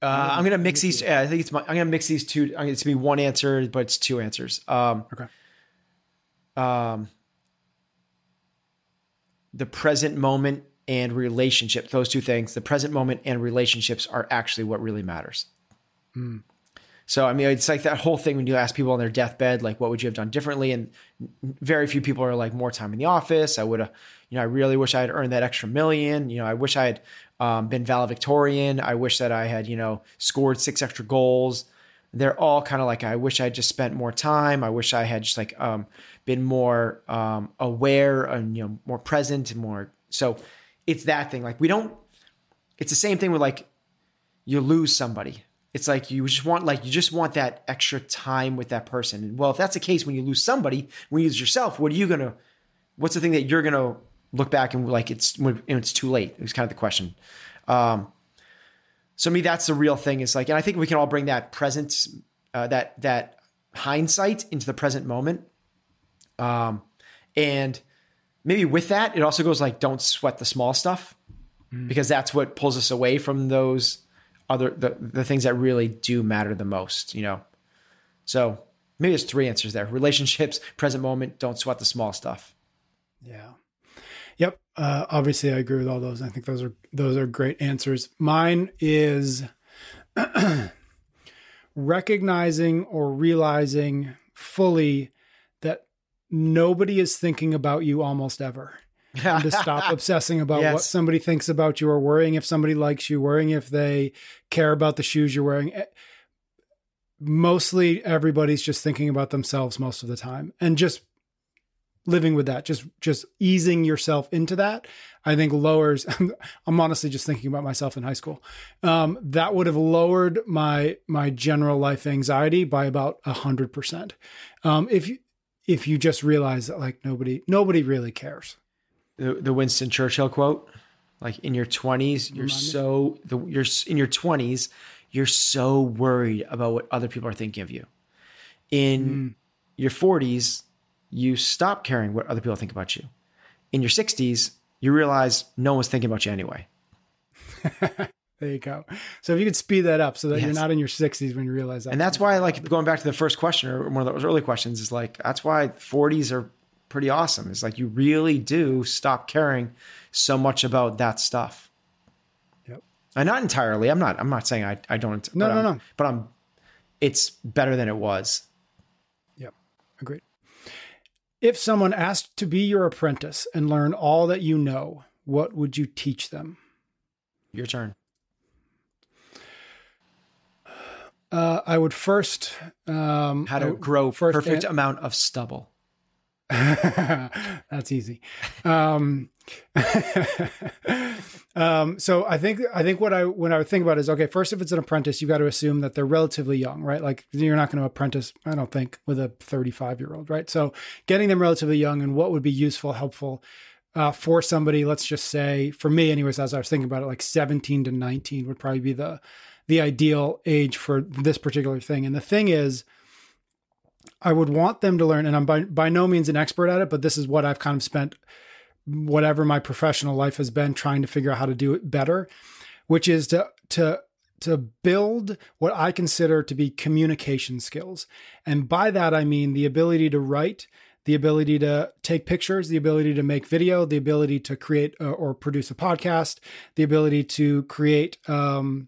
Uh, I'm gonna mix these. Yeah, I think it's my. I'm gonna mix these two. I'm it's gonna be one answer, but it's two answers. Um, Okay. Um, the present moment and relationship. Those two things. The present moment and relationships are actually what really matters. So I mean, it's like that whole thing when you ask people on their deathbed, like, what would you have done differently? And very few people are like, more time in the office. I would have, you know, I really wish I had earned that extra million. You know, I wish I had um, been valedictorian. I wish that I had, you know, scored six extra goals. They're all kind of like, I wish I just spent more time. I wish I had just like um, been more um, aware and, you know, more present and more. So it's that thing. Like, we don't, it's the same thing with like, you lose somebody. It's like you just want like you just want that extra time with that person. Well, if that's the case when you lose somebody, when you lose yourself, what are you gonna? What's the thing that you're gonna look back and like it's when it's too late? It's kind of the question. Um, so me, that's the real thing. Is like, and I think we can all bring that present, uh, that that hindsight into the present moment. Um, and maybe with that, it also goes like, don't sweat the small stuff because that's what pulls us away from those other the, the things that really do matter the most you know so maybe there's three answers there relationships present moment don't sweat the small stuff Yeah. Yep. Uh, obviously, I agree with all those. I think those are those are great answers. Mine is recognizing or realizing fully that nobody is thinking about you almost ever. and to stop obsessing about Yes. what somebody thinks about you or worrying if somebody likes you, worrying if they care about the shoes you're wearing. Eh, Mostly everybody's just thinking about themselves most of the time and just living with that, just just easing yourself into that, I think lowers I'm honestly just thinking about myself in high school. Um, that would have lowered my my general life anxiety by about a hundred percent. Um, if you if you just realize that like nobody nobody really cares. the, the Winston Churchill quote, like in your 20s, you're Remind so the you're in your 20s, you're so worried about what other people are thinking of you. In your 40s, you stop caring what other people think about you. In your 60s, you realize no one's thinking about you anyway. There you go. So if you could speed that up so that you're not in your 60s when you realize that. And that's why, like going back to the first question or one of those early questions, is like that's why 40s are pretty awesome. It's like you really do stop caring so much about that stuff. Yep. And not entirely. I'm not. I'm not saying I. I don't. No, no, I'm- no. But I'm. It's better than it was. Yep. Agreed. If someone asked to be your apprentice and learn all that you know, what would you teach them? Your turn. Uh, I would first um, How to would grow first perfect an- amount of stubble. That's easy. Um, um, so I think I think what I when I would think about is okay. First, if it's an apprentice, you got to assume that they're relatively young, right? Like you're not going to apprentice. I don't think with a 35 year old, right? So getting them relatively young and what would be useful, helpful uh, for somebody. Let's just say for me, anyways, as I was thinking about it, like 17 to 19 would probably be the the ideal age for this particular thing. And the thing is. I would want them to learn, and I'm by, by no means an expert at it, but this is what I've kind of spent whatever my professional life has been trying to figure out how to do it better, which is to to to build what I consider to be communication skills. And by that I mean the ability to write, the ability to take pictures, the ability to make video, the ability to create uh, or produce a podcast, the ability to create um,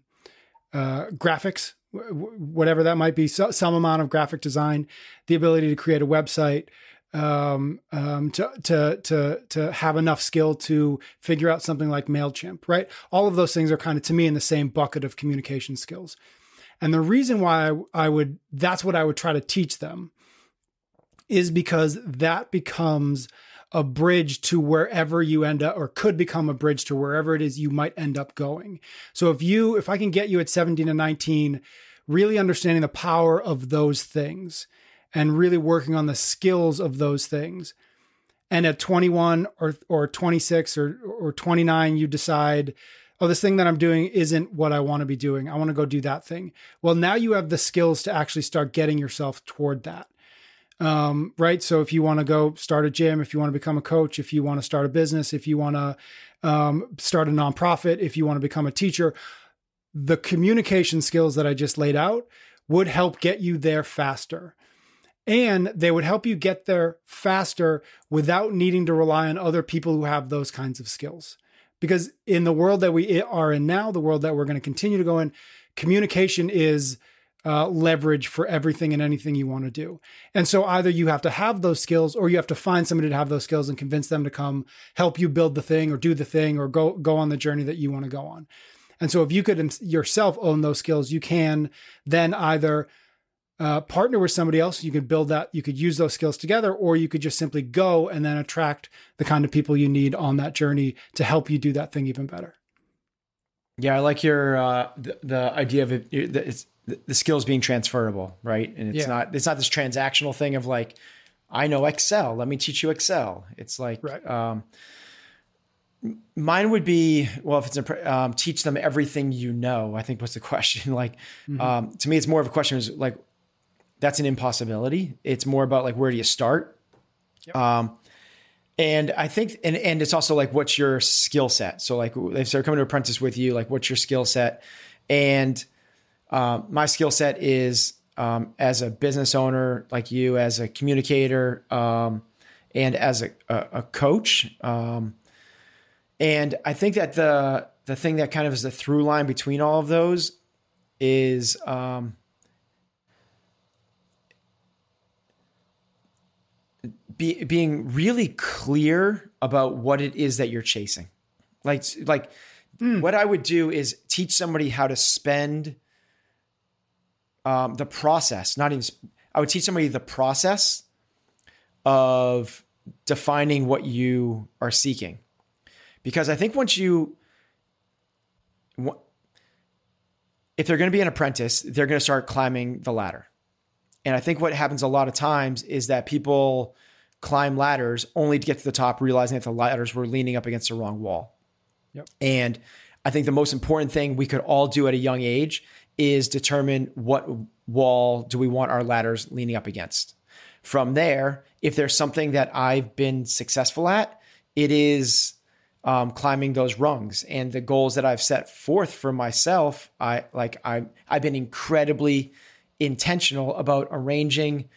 uh, graphics, whatever that might be, so, some amount of graphic design, the ability to create a website, um, um, to to to to have enough skill to figure out something like Mailchimp, right? All of those things are kind of to me in the same bucket of communication skills. And the reason why I, I would that's what I would try to teach them is because that becomes a bridge to wherever you end up or could become a bridge to wherever it is you might end up going. So if you if I can get you at 17 and 19 really understanding the power of those things and really working on the skills of those things and at 21 or or 26 or or 29 you decide oh this thing that I'm doing isn't what I want to be doing. I want to go do that thing. Well, now you have the skills to actually start getting yourself toward that um, right? So if you want to go start a gym, if you want to become a coach, if you want to start a business, if you want to um, start a nonprofit, if you want to become a teacher, the communication skills that I just laid out would help get you there faster. And they would help you get there faster without needing to rely on other people who have those kinds of skills. Because in the world that we are in now, the world that we're going to continue to go in, communication is uh, leverage for everything and anything you want to do. And so either you have to have those skills or you have to find somebody to have those skills and convince them to come help you build the thing or do the thing or go go on the journey that you want to go on. And so if you could yourself own those skills, you can then either uh, partner with somebody else. You could build that. You could use those skills together, or you could just simply go and then attract the kind of people you need on that journey to help you do that thing even better. Yeah, I like your uh, the, the idea of it. the- It's the the skills being transferable, right? And it's Yeah. not it's not this transactional thing of like, I know Excel, let me teach you Excel. It's like, Right. um, mine would be well, if it's a, um, teach them everything you know. I think was the question. Like, um, to me, it's more of a question is like, that's an impossibility. It's more about like where do you start. Um, and I think, and and it's also like, what's your skill set? So like, if they're coming to apprentice with you, like, what's your skill set? And um, my skill set is um, as a business owner, like you, as a communicator, um, and as a, a, a coach. Um, and I think that the the thing that kind of is the through line between all of those is um, be, being really clear about what it is that you're chasing. Like, like mm. what I would do is teach somebody how to spend um, the process, not even, I would teach somebody the process of defining what you are seeking. Because I think once you, if they're going to be an apprentice, they're going to start climbing the ladder. And I think what happens a lot of times is that people climb ladders only to get to the top, realizing that the ladders were leaning up against the wrong wall. Yep. And I think the most important thing we could all do at a young age is determine what wall do we want our ladders leaning up against. From there, if there's something that I've been successful at, it is um, climbing those rungs and the goals that I've set forth for myself. I like I I've been incredibly intentional about arranging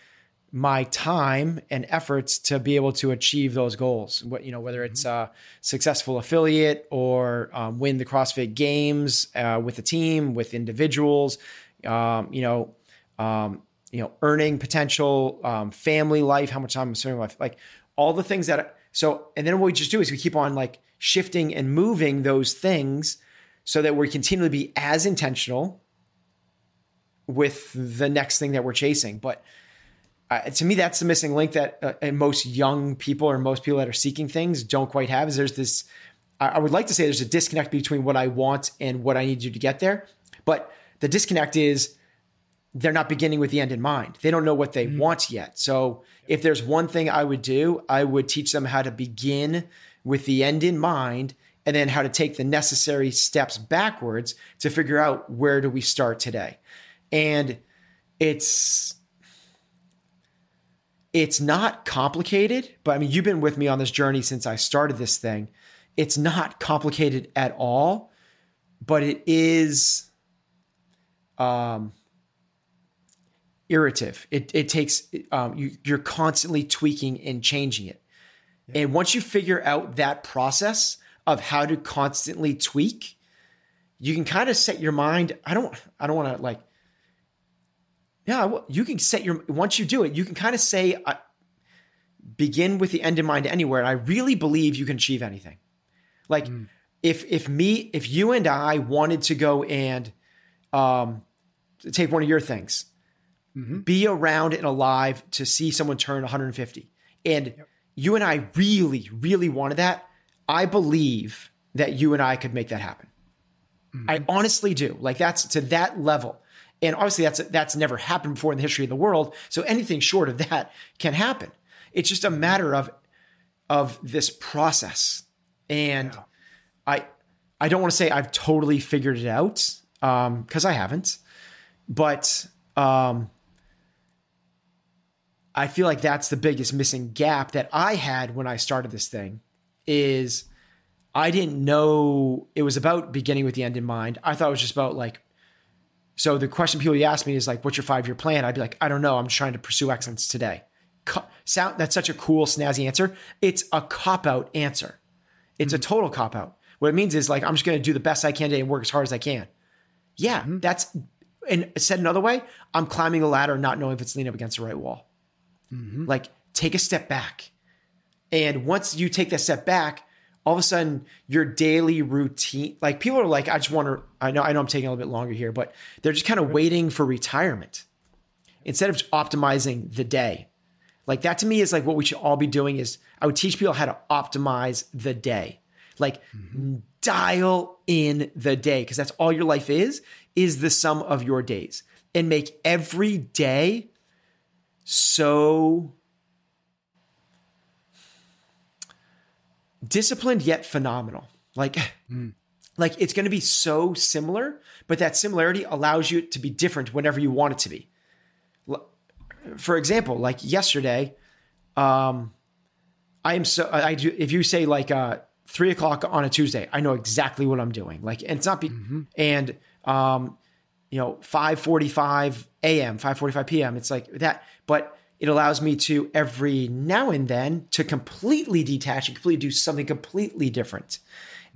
my time and efforts to be able to achieve those goals. What you know, whether it's a successful affiliate or um, win the CrossFit Games uh, with a team, with individuals, um, you know, um, you know, earning potential, um, family life, how much time I'm spending life, like all the things that. So, and then what we just do is we keep on like shifting and moving those things so that we continually be as intentional with the next thing that we're chasing. But uh, to me, that's the missing link that uh, most young people or most people that are seeking things don't quite have. Is there's this? I would like to say there's a disconnect between what I want and what I need to do to get there, but the disconnect is they're not beginning with the end in mind. They don't know what they mm. want yet. So if there's one thing I would do, I would teach them how to begin with the end in mind and then how to take the necessary steps backwards to figure out where do we start today. And it's it's not complicated, but I mean, you've been with me on this journey since I started this thing. It's not complicated at all, but it is um, irritative. It, it takes, um, you, you're constantly tweaking and changing it. Yeah. And once you figure out that process of how to constantly tweak, you can kind of set your mind. I don't, I don't want to like yeah, you can set your once you do it, you can kind of say uh, begin with the end in mind anywhere. And I really believe you can achieve anything. Like mm. if if me if you and I wanted to go and um, take one of your things, mm-hmm. be around and alive to see someone turn 150, and yep. You and I really really wanted that, I believe that you and I could make that happen. Mm-hmm. I honestly do. Like that's to that level. And obviously that's that's never happened before in the history of the world. So anything short of that can happen. It's just a matter of of this process. And yeah. I I don't want to say I've totally figured it out um because I haven't. But um I feel like that's the biggest missing gap that I had when I started this thing is I didn't know it was about beginning with the end in mind. I thought it was just about like so the question people ask me is like, "What's your five year plan?" I'd be like, "I don't know. I'm just trying to pursue excellence today." Co- sound that's such a cool snazzy answer. It's a cop out answer. It's mm-hmm. a total cop out. What it means is like I'm just going to do the best I can today and work as hard as I can. Yeah, mm-hmm. that's and said another way, I'm climbing the ladder not knowing if it's leaning up against the right wall. Mm-hmm. Like take a step back. And once you take that step back, all of a sudden your daily routine like people are like i just want to i know i know i'm taking a little bit longer here but they're just kind of waiting for retirement instead of optimizing the day like that to me is like what we should all be doing is i would teach people how to optimize the day like mm-hmm. dial in the day because that's all your life is is the sum of your days and make every day so disciplined yet phenomenal. Like, mm. like it's going to be so similar, but that similarity allows you to be different whenever you want it to be. For example, like yesterday, um, I am so I do. If you say like uh, three o'clock on a Tuesday, I know exactly what I'm doing. Like, and it's not be mm-hmm. and um, you know, five forty five a.m., five forty five p.m. It's like that, but it allows me to every now and then to completely detach and completely do something completely different.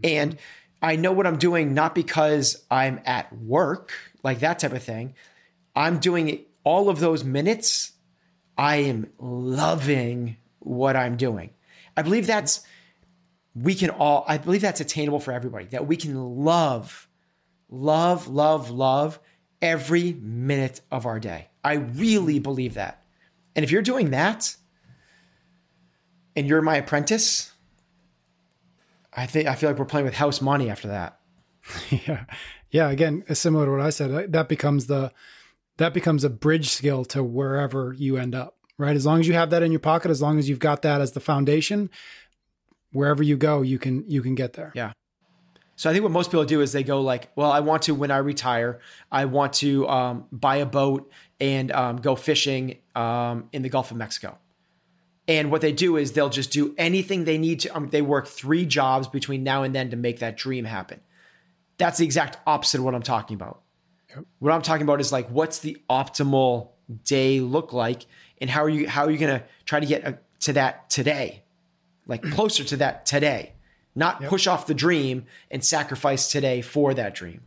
And I know what I'm doing not because I'm at work, like that type of thing. I'm doing it all of those minutes. I am loving what I'm doing. I believe that's we can all I believe that's attainable for everybody. That we can love love love love every minute of our day. I really believe that. And if you're doing that and you're my apprentice, I think I feel like we're playing with house money after that. yeah. Yeah, again, similar to what I said, that becomes the that becomes a bridge skill to wherever you end up, right? As long as you have that in your pocket, as long as you've got that as the foundation, wherever you go, you can you can get there. Yeah. So I think what most people do is they go like, well, I want to when I retire, I want to um, buy a boat and um, go fishing um, in the Gulf of Mexico. And what they do is they'll just do anything they need to. Um, they work three jobs between now and then to make that dream happen. That's the exact opposite of what I'm talking about. Yep. What I'm talking about is like, what's the optimal day look like, and how are you how are you going to try to get a, uh, to that today, like closer to that today, not yep. push off the dream and sacrifice today for that dream.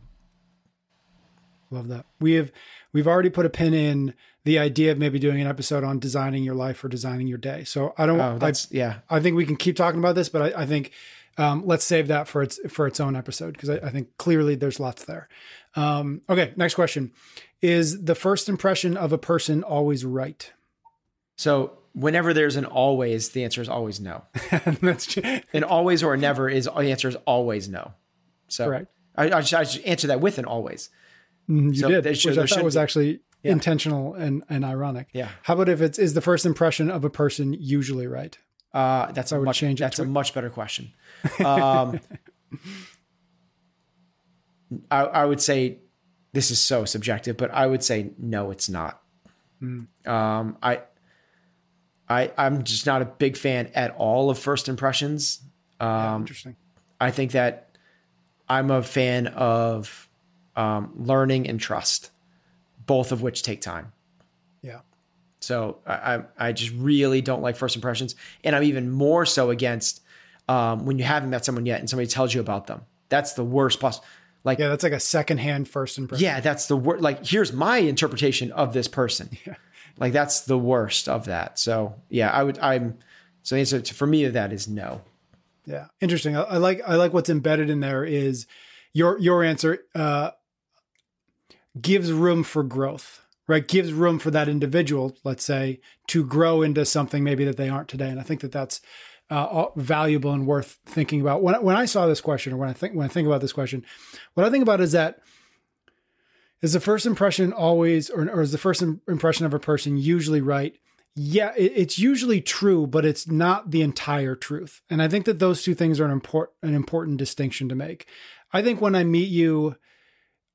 Love that. We have we've already put a pin in the idea of maybe doing an episode on designing your life or designing your day. So I don't. Oh, that's, I, yeah. I think we can keep talking about this, but I, I think um, let's save that for its for its own episode because I, I, think clearly there's lots there. Um, okay, next question: Is the first impression of a person always right? So whenever there's an always, the answer is always no. That's true. An always or never is the answer is always no. So Correct. I, I, should, I should answer that with an always. Mm, you so did, should, which I thought was be. actually yeah. intentional and, and ironic. Yeah. How about if it's is the first impression of a person usually right? Uh, that's a much that's a much better question. Um, I, I, would say this is so subjective, but I would say no, it's not. Mm. Um, I, I, I'm just not a big fan at all of first impressions. Um, yeah, interesting. I think that I'm a fan of um, learning and trust, both of which take time. Yeah. So I, I just really don't like first impressions, and I'm even more so against um, when you haven't met someone yet and somebody tells you about them. That's the worst possible. Like yeah, that's like a secondhand first impression. Yeah, that's the worst. Like here's my interpretation of this person. Yeah. Like that's the worst of that. So yeah, I would. I'm. So the answer to, for me that is no. Yeah, interesting. I, I, like I like what's embedded in there is your your answer uh, gives room for growth right gives room for that individual let's say to grow into something maybe that they aren't today and i think that that's uh, valuable and worth thinking about when, when i saw this question or when i think when i think about this question what i think about is that is the first impression always or, or is the first impression of a person usually right yeah it, it's usually true but it's not the entire truth and i think that those two things are an important an important distinction to make i think when i meet you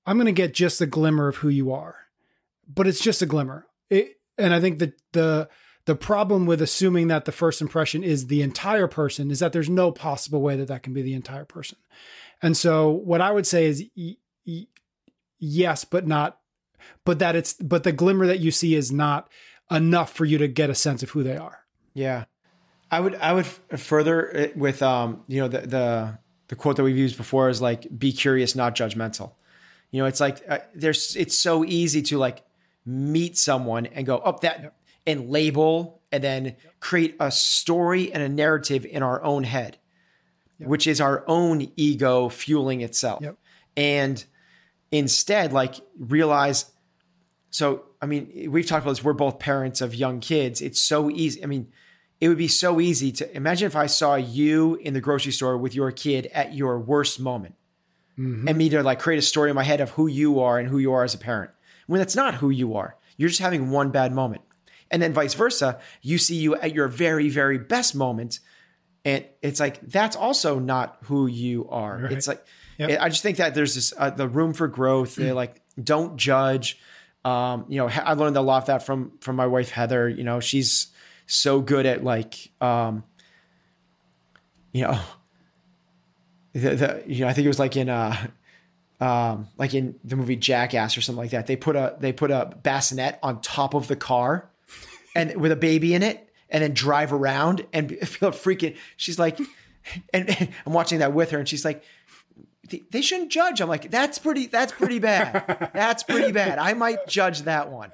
i'm going to get just a glimmer of who you are but it's just a glimmer. It, and I think that the the problem with assuming that the first impression is the entire person is that there's no possible way that that can be the entire person. And so what I would say is yes, but not but that it's but the glimmer that you see is not enough for you to get a sense of who they are. Yeah. I would I would further with um you know the the the quote that we've used before is like be curious not judgmental. You know, it's like uh, there's it's so easy to like meet someone and go up oh, that yep. and label and then yep. create a story and a narrative in our own head, yep. which is our own ego fueling itself. And instead, like realize, so, I mean, we've talked about this. We're both parents of young kids. It's so easy. I mean, it would be so easy to imagine if I saw you in the grocery store with your kid at your worst moment mm-hmm. and me to like create a story in my head of who you are and who you are as a parent when that's not who you are. You're just having one bad moment. And then vice versa, you see you at your very, very best moment. And it's like, that's also not who you are. Right. It's like, yep. I just think that there's this, uh, the room for growth. They're like, don't judge. Um, you know, I learned a lot of that from, from my wife, Heather, you know, she's so good at like, um, you know, the, the, you know, I think it was like in, uh, um, like in the movie Jackass or something like that. They put a they put a bassinet on top of the car, and with a baby in it, and then drive around and feel freaking. She's like, and, and I'm watching that with her, and she's like, they shouldn't judge. I'm like, that's pretty. That's pretty bad. That's pretty bad. I might judge that one.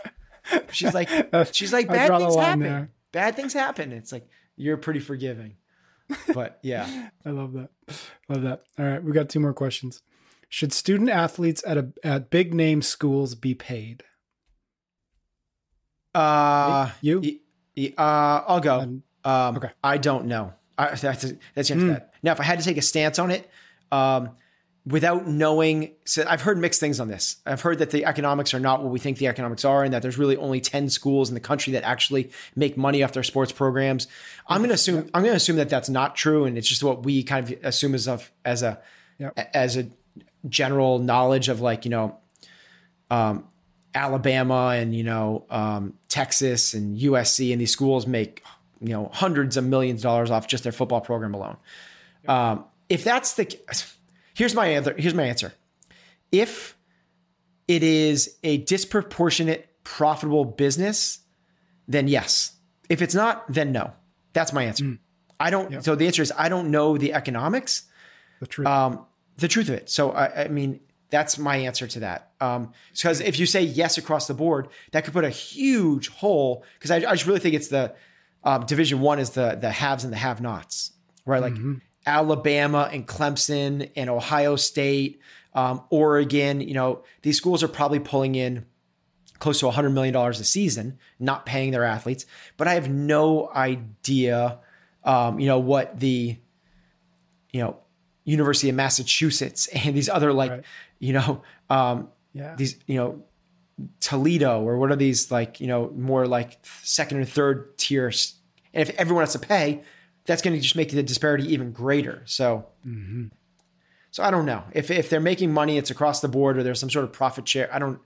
She's like, she's like, bad things happen. There. Bad things happen. It's like, you're pretty forgiving. But yeah, I love that. Love that. All right, we got two more questions. Should student athletes at a at big name schools be paid? uh, You? y- y- uh, I'll go. Um, Um, okay. I don't know. I, that's that's the answer to that. Now, if I had to take a stance on it, um, without knowing, so I've heard mixed things on this. I've heard that the economics are not what we think the economics are, and that there's really only ten schools in the country that actually make money off their sports programs. I'm going to assume I'm going to assume that that's not true, and it's just what we kind of assume as of as a Yep. as a general knowledge of like you know um, Alabama and you know um, Texas and USC and these schools make you know hundreds of millions of dollars off just their football program alone. Um, if that's the here's my answer. Here's my answer. If it is a disproportionate profitable business, then yes. If it's not, then no. That's my answer. I don't. So the answer is I don't know the economics The truth. um, the truth of it. So I, I mean, that's my answer to that. Um, because if you say yes across the board, that could put a huge hole. Because I, I just really think it's the um, Division One is the the haves and the have-nots, right? Like Alabama and Clemson and Ohio State, um, Oregon. You know, these schools are probably pulling in close to $100 million a season, not paying their athletes. But I have no idea, um, you know, what the, you know, University of Massachusetts and these other like, Right. you know, um, yeah. these, you know, Toledo or what are these like, you know, more like second or third tiers. And if everyone has to pay, that's going to just make the disparity even greater. So, so I don't know if if they're making money, it's across the board, or there's some sort of profit share. I don't.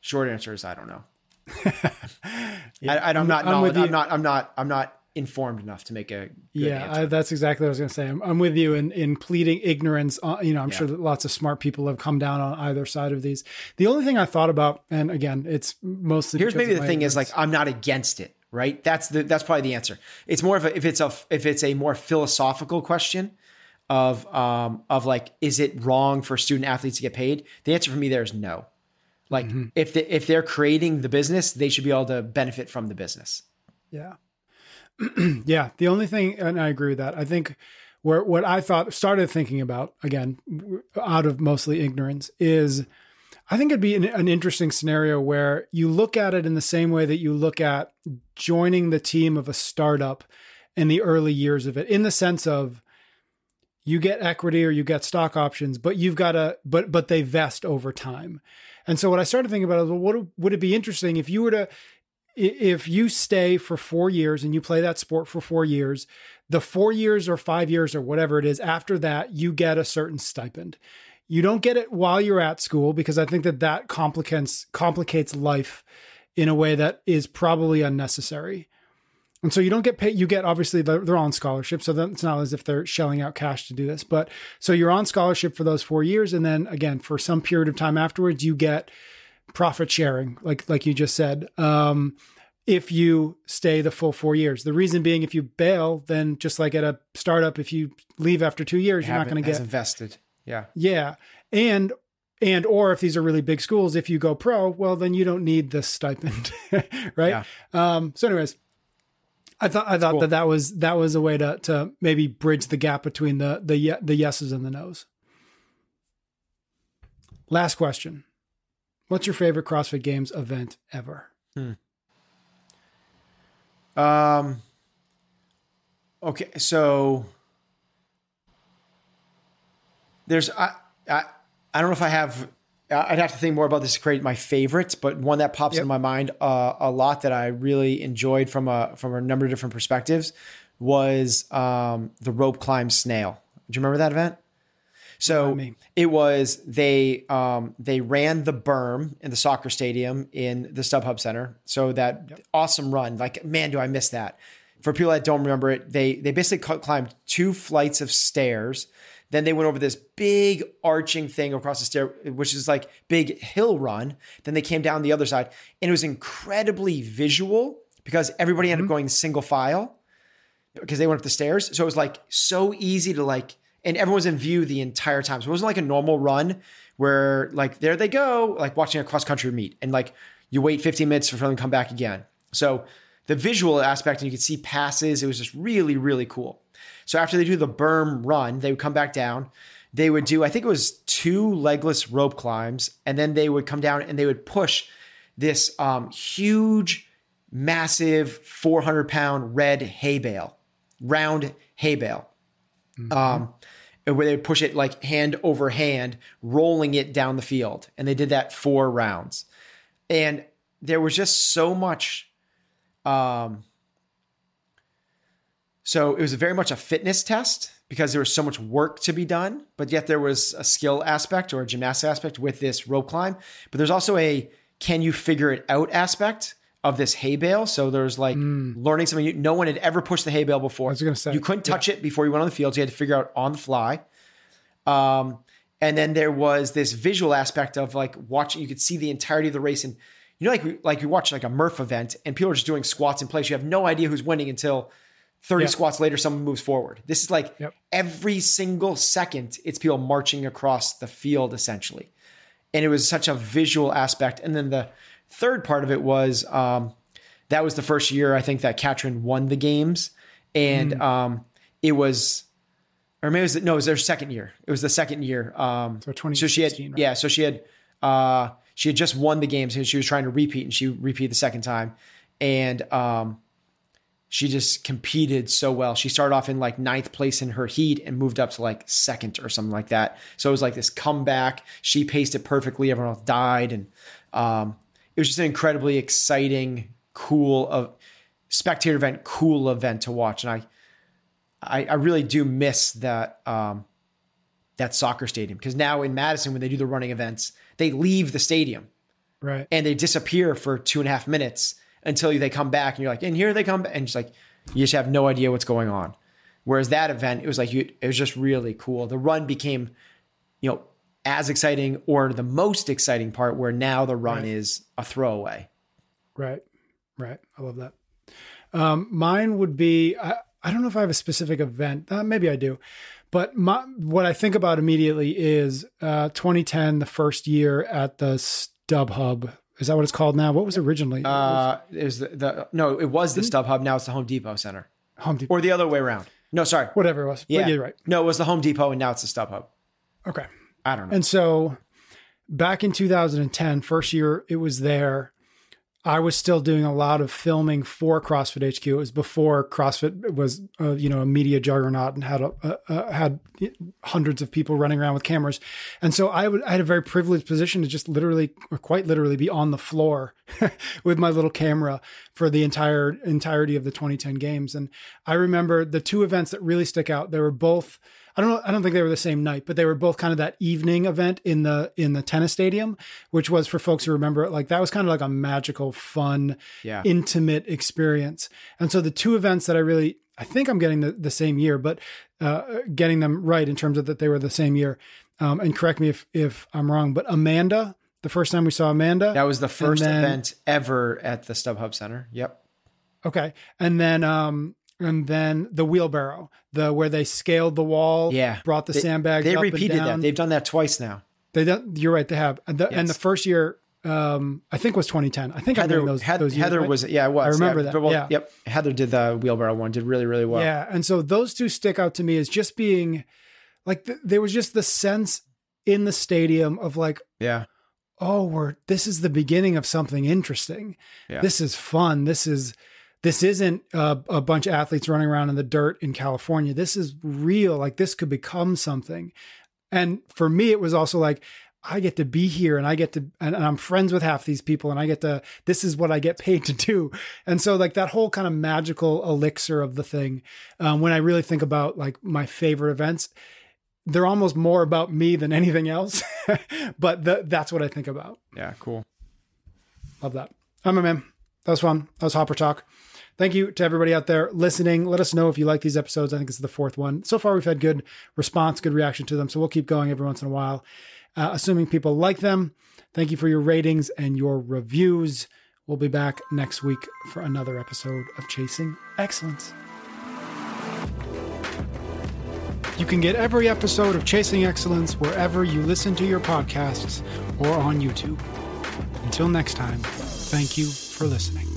Short answer is I don't know. I, I, am not. I'm knowledge- I'm not. I'm not. I'm not informed enough to make a good yeah. I, that's exactly what I was going to say. I'm, I'm with you in, in pleading ignorance. Uh, you know, I'm Yeah. sure that lots of smart people have come down on either side of these. The only thing I thought about, and again, it's mostly Here's maybe the thing is like. I'm not against it, right? That's the that's probably the answer. It's more of a if it's a if it's a more philosophical question of um of like is it wrong for student athletes to get paid? The answer for me there is no. Like Mm-hmm. if the, if they're creating the business, they should be able to benefit from the business. Yeah. yeah. The only thing, and I agree with that. I think where what I thought started thinking about again, out of mostly ignorance, is I think it'd be an, an interesting scenario where you look at it in the same way that you look at joining the team of a startup in the early years of it, in the sense of you get equity or you get stock options, but you've got to, but but they vest over time. And so what I started thinking about is, well, what would it be interesting if you were to if you stay for four years and you play that sport for four years, the four years or five years or whatever it is after that, you get a certain stipend. You don't get it while you're at school because I think that that complicates complicates life in a way that is probably unnecessary. And so you don't get paid. You get obviously they're, on scholarship, so it's not as if they're shelling out cash to do this. But so you're on scholarship for those four years, and then again for some period of time afterwards, you get profit sharing, like like you just said. Um, if you stay the full four years, the reason being, if you bail, then just like at a startup, if you leave after two years, you're not going to get invested. Yeah. yeah, and and or if these are really big schools, if you go pro, well then you don't need this stipend, right? Um, so, anyways, I thought I thought cool. that that was that was a way to to maybe bridge the gap between the the the yeses and the nos. Last question: What's your favorite CrossFit Games event ever? Um. Okay, so there's I I I don't know if I have. I'd have to think more about this to create my favorites, but one that pops Yep. in my mind uh, a lot that I really enjoyed from a from a number of different perspectives was um, the rope climb snail. Do you remember that event? So it was they um, they ran the berm in the soccer stadium in the StubHub Center. So that awesome run, like man, do I miss that? For people that don't remember it, they they basically climbed two flights of stairs. Then they went over this big arching thing across the stair, which is like big hill run. Then they came down the other side, and it was incredibly visual because everybody ended up going single file because they went up the stairs. So it was like so easy to like, and everyone's in view the entire time. So it wasn't like a normal run where like there they go, like watching a cross country meet, and like you wait 15 minutes for them to come back again. So the visual aspect, and you could see passes. It was just really, really cool. So after they do the berm run, they would come back down. They would do, I think it was two legless rope climbs, and then they would come down and they would push this um, huge, massive 400 pound red hay bale, round hay bale. Mm-hmm. Um, where they would push it like hand over hand, rolling it down the field. And they did that four rounds. And there was just so much um, so it was very much a fitness test because there was so much work to be done, but yet there was a skill aspect or a gymnastic aspect with this rope climb. But there's also a can you figure it out aspect of this hay bale. So there's like mm. learning something. You, no one had ever pushed the hay bale before. I was going to say you couldn't touch yeah. it before you went on the field. So you had to figure out on the fly. Um, and then there was this visual aspect of like watching. You could see the entirety of the race and you know, like like you watch like a Murph event and people are just doing squats in place. You have no idea who's winning until 30 squats later, someone moves forward. This is like yep. every single second, it's people marching across the field essentially. And it was such a visual aspect. And then the third part of it was um, that was the first year I think that Katrin won the games. And mm. um, it was, or maybe it was, no, it was their second year. It was the second year. Um, so 2016, so she had, right? yeah, so she had, uh, she had just won the games and she was trying to repeat and she repeated the second time. And um, she just competed so well. She started off in like ninth place in her heat and moved up to like second or something like that. So it was like this comeback. She paced it perfectly. Everyone else died. And um, it was just an incredibly exciting, cool of uh, spectator event, cool event to watch. And I, I, I really do miss that, um, that soccer stadium because now in Madison, when they do the running events, they leave the stadium. Right. And they disappear for two and a half minutes until they come back and you're like, and here they come. And just like, you just have no idea what's going on. Whereas that event, it was like, you, it was just really cool. The run became, you know, as exciting or the most exciting part where now the run right. is a throwaway. Right. Right. I love that. Um, mine would be, I, I don't know if I have a specific event. Uh, maybe I do. But my, what I think about immediately is uh, 2010, the first year at the StubHub. Is that what it's called now? What was originally? Uh, it was the, the no, it was the StubHub. Now it's the Home Depot Center. Home Depot, or the other way around. No, sorry, whatever it was. Yeah, you're right. No, it was the Home Depot, and now it's the StubHub. Okay, I don't know. And so, back in 2010, first year it was there. I was still doing a lot of filming for CrossFit HQ. It was before CrossFit was, uh, you know, a media juggernaut and had a, had hundreds of people running around with cameras. And so I had a very privileged position to just literally, or quite literally, be on the floor with my little camera for the entire entirety of the 2010 games. And I remember the two events that really stick out. They were both I don't know. I don't think they were the same night, but they were both kind of that evening event in the in the tennis stadium, which was for folks who remember it. Like that was kind of like a magical, fun, yeah. intimate experience. And so the two events that I really, I think I'm getting the, the same year, but uh, getting them right in terms of that they were the same year. Um, and correct me if if I'm wrong, but Amanda, the first time we saw Amanda, that was the first then, event ever at the StubHub Center. Yep. Okay, and then um, and then the wheelbarrow, the where they scaled the wall, yeah, brought the they, sandbags. They repeated that. They've done that twice now. They done, you're right. They have. And the, yes. and the first year, um, I think was 2010. I think Heather, those, Heather, those years, Heather right? was yeah, it was. I remember yeah, that. Well, yeah. Yep. Heather did the wheelbarrow one. Did really really well. Yeah, and so those two stick out to me as just being like th- there was just the sense in the stadium of like yeah oh we're this is the beginning of something interesting yeah. this is fun this is this isn't a, a, bunch of athletes running around in the dirt in California. This is real. Like this could become something. And for me, it was also like, I get to be here and I get to, and, and I'm friends with half these people and I get to, this is what I get paid to do. And so, like, that whole kind of magical elixir of the thing, um, when I really think about like my favorite events, they're almost more about me than anything else. but the, that's what I think about. Yeah, cool. Love that. I'm a man. That was fun. That was Hopper Talk. Thank you to everybody out there listening. Let us know if you like these episodes. I think this is the fourth one. So far, we've had good response, good reaction to them. So we'll keep going every once in a while, uh, assuming people like them. Thank you for your ratings and your reviews. We'll be back next week for another episode of Chasing Excellence. You can get every episode of Chasing Excellence wherever you listen to your podcasts or on YouTube. Until next time, thank you for listening.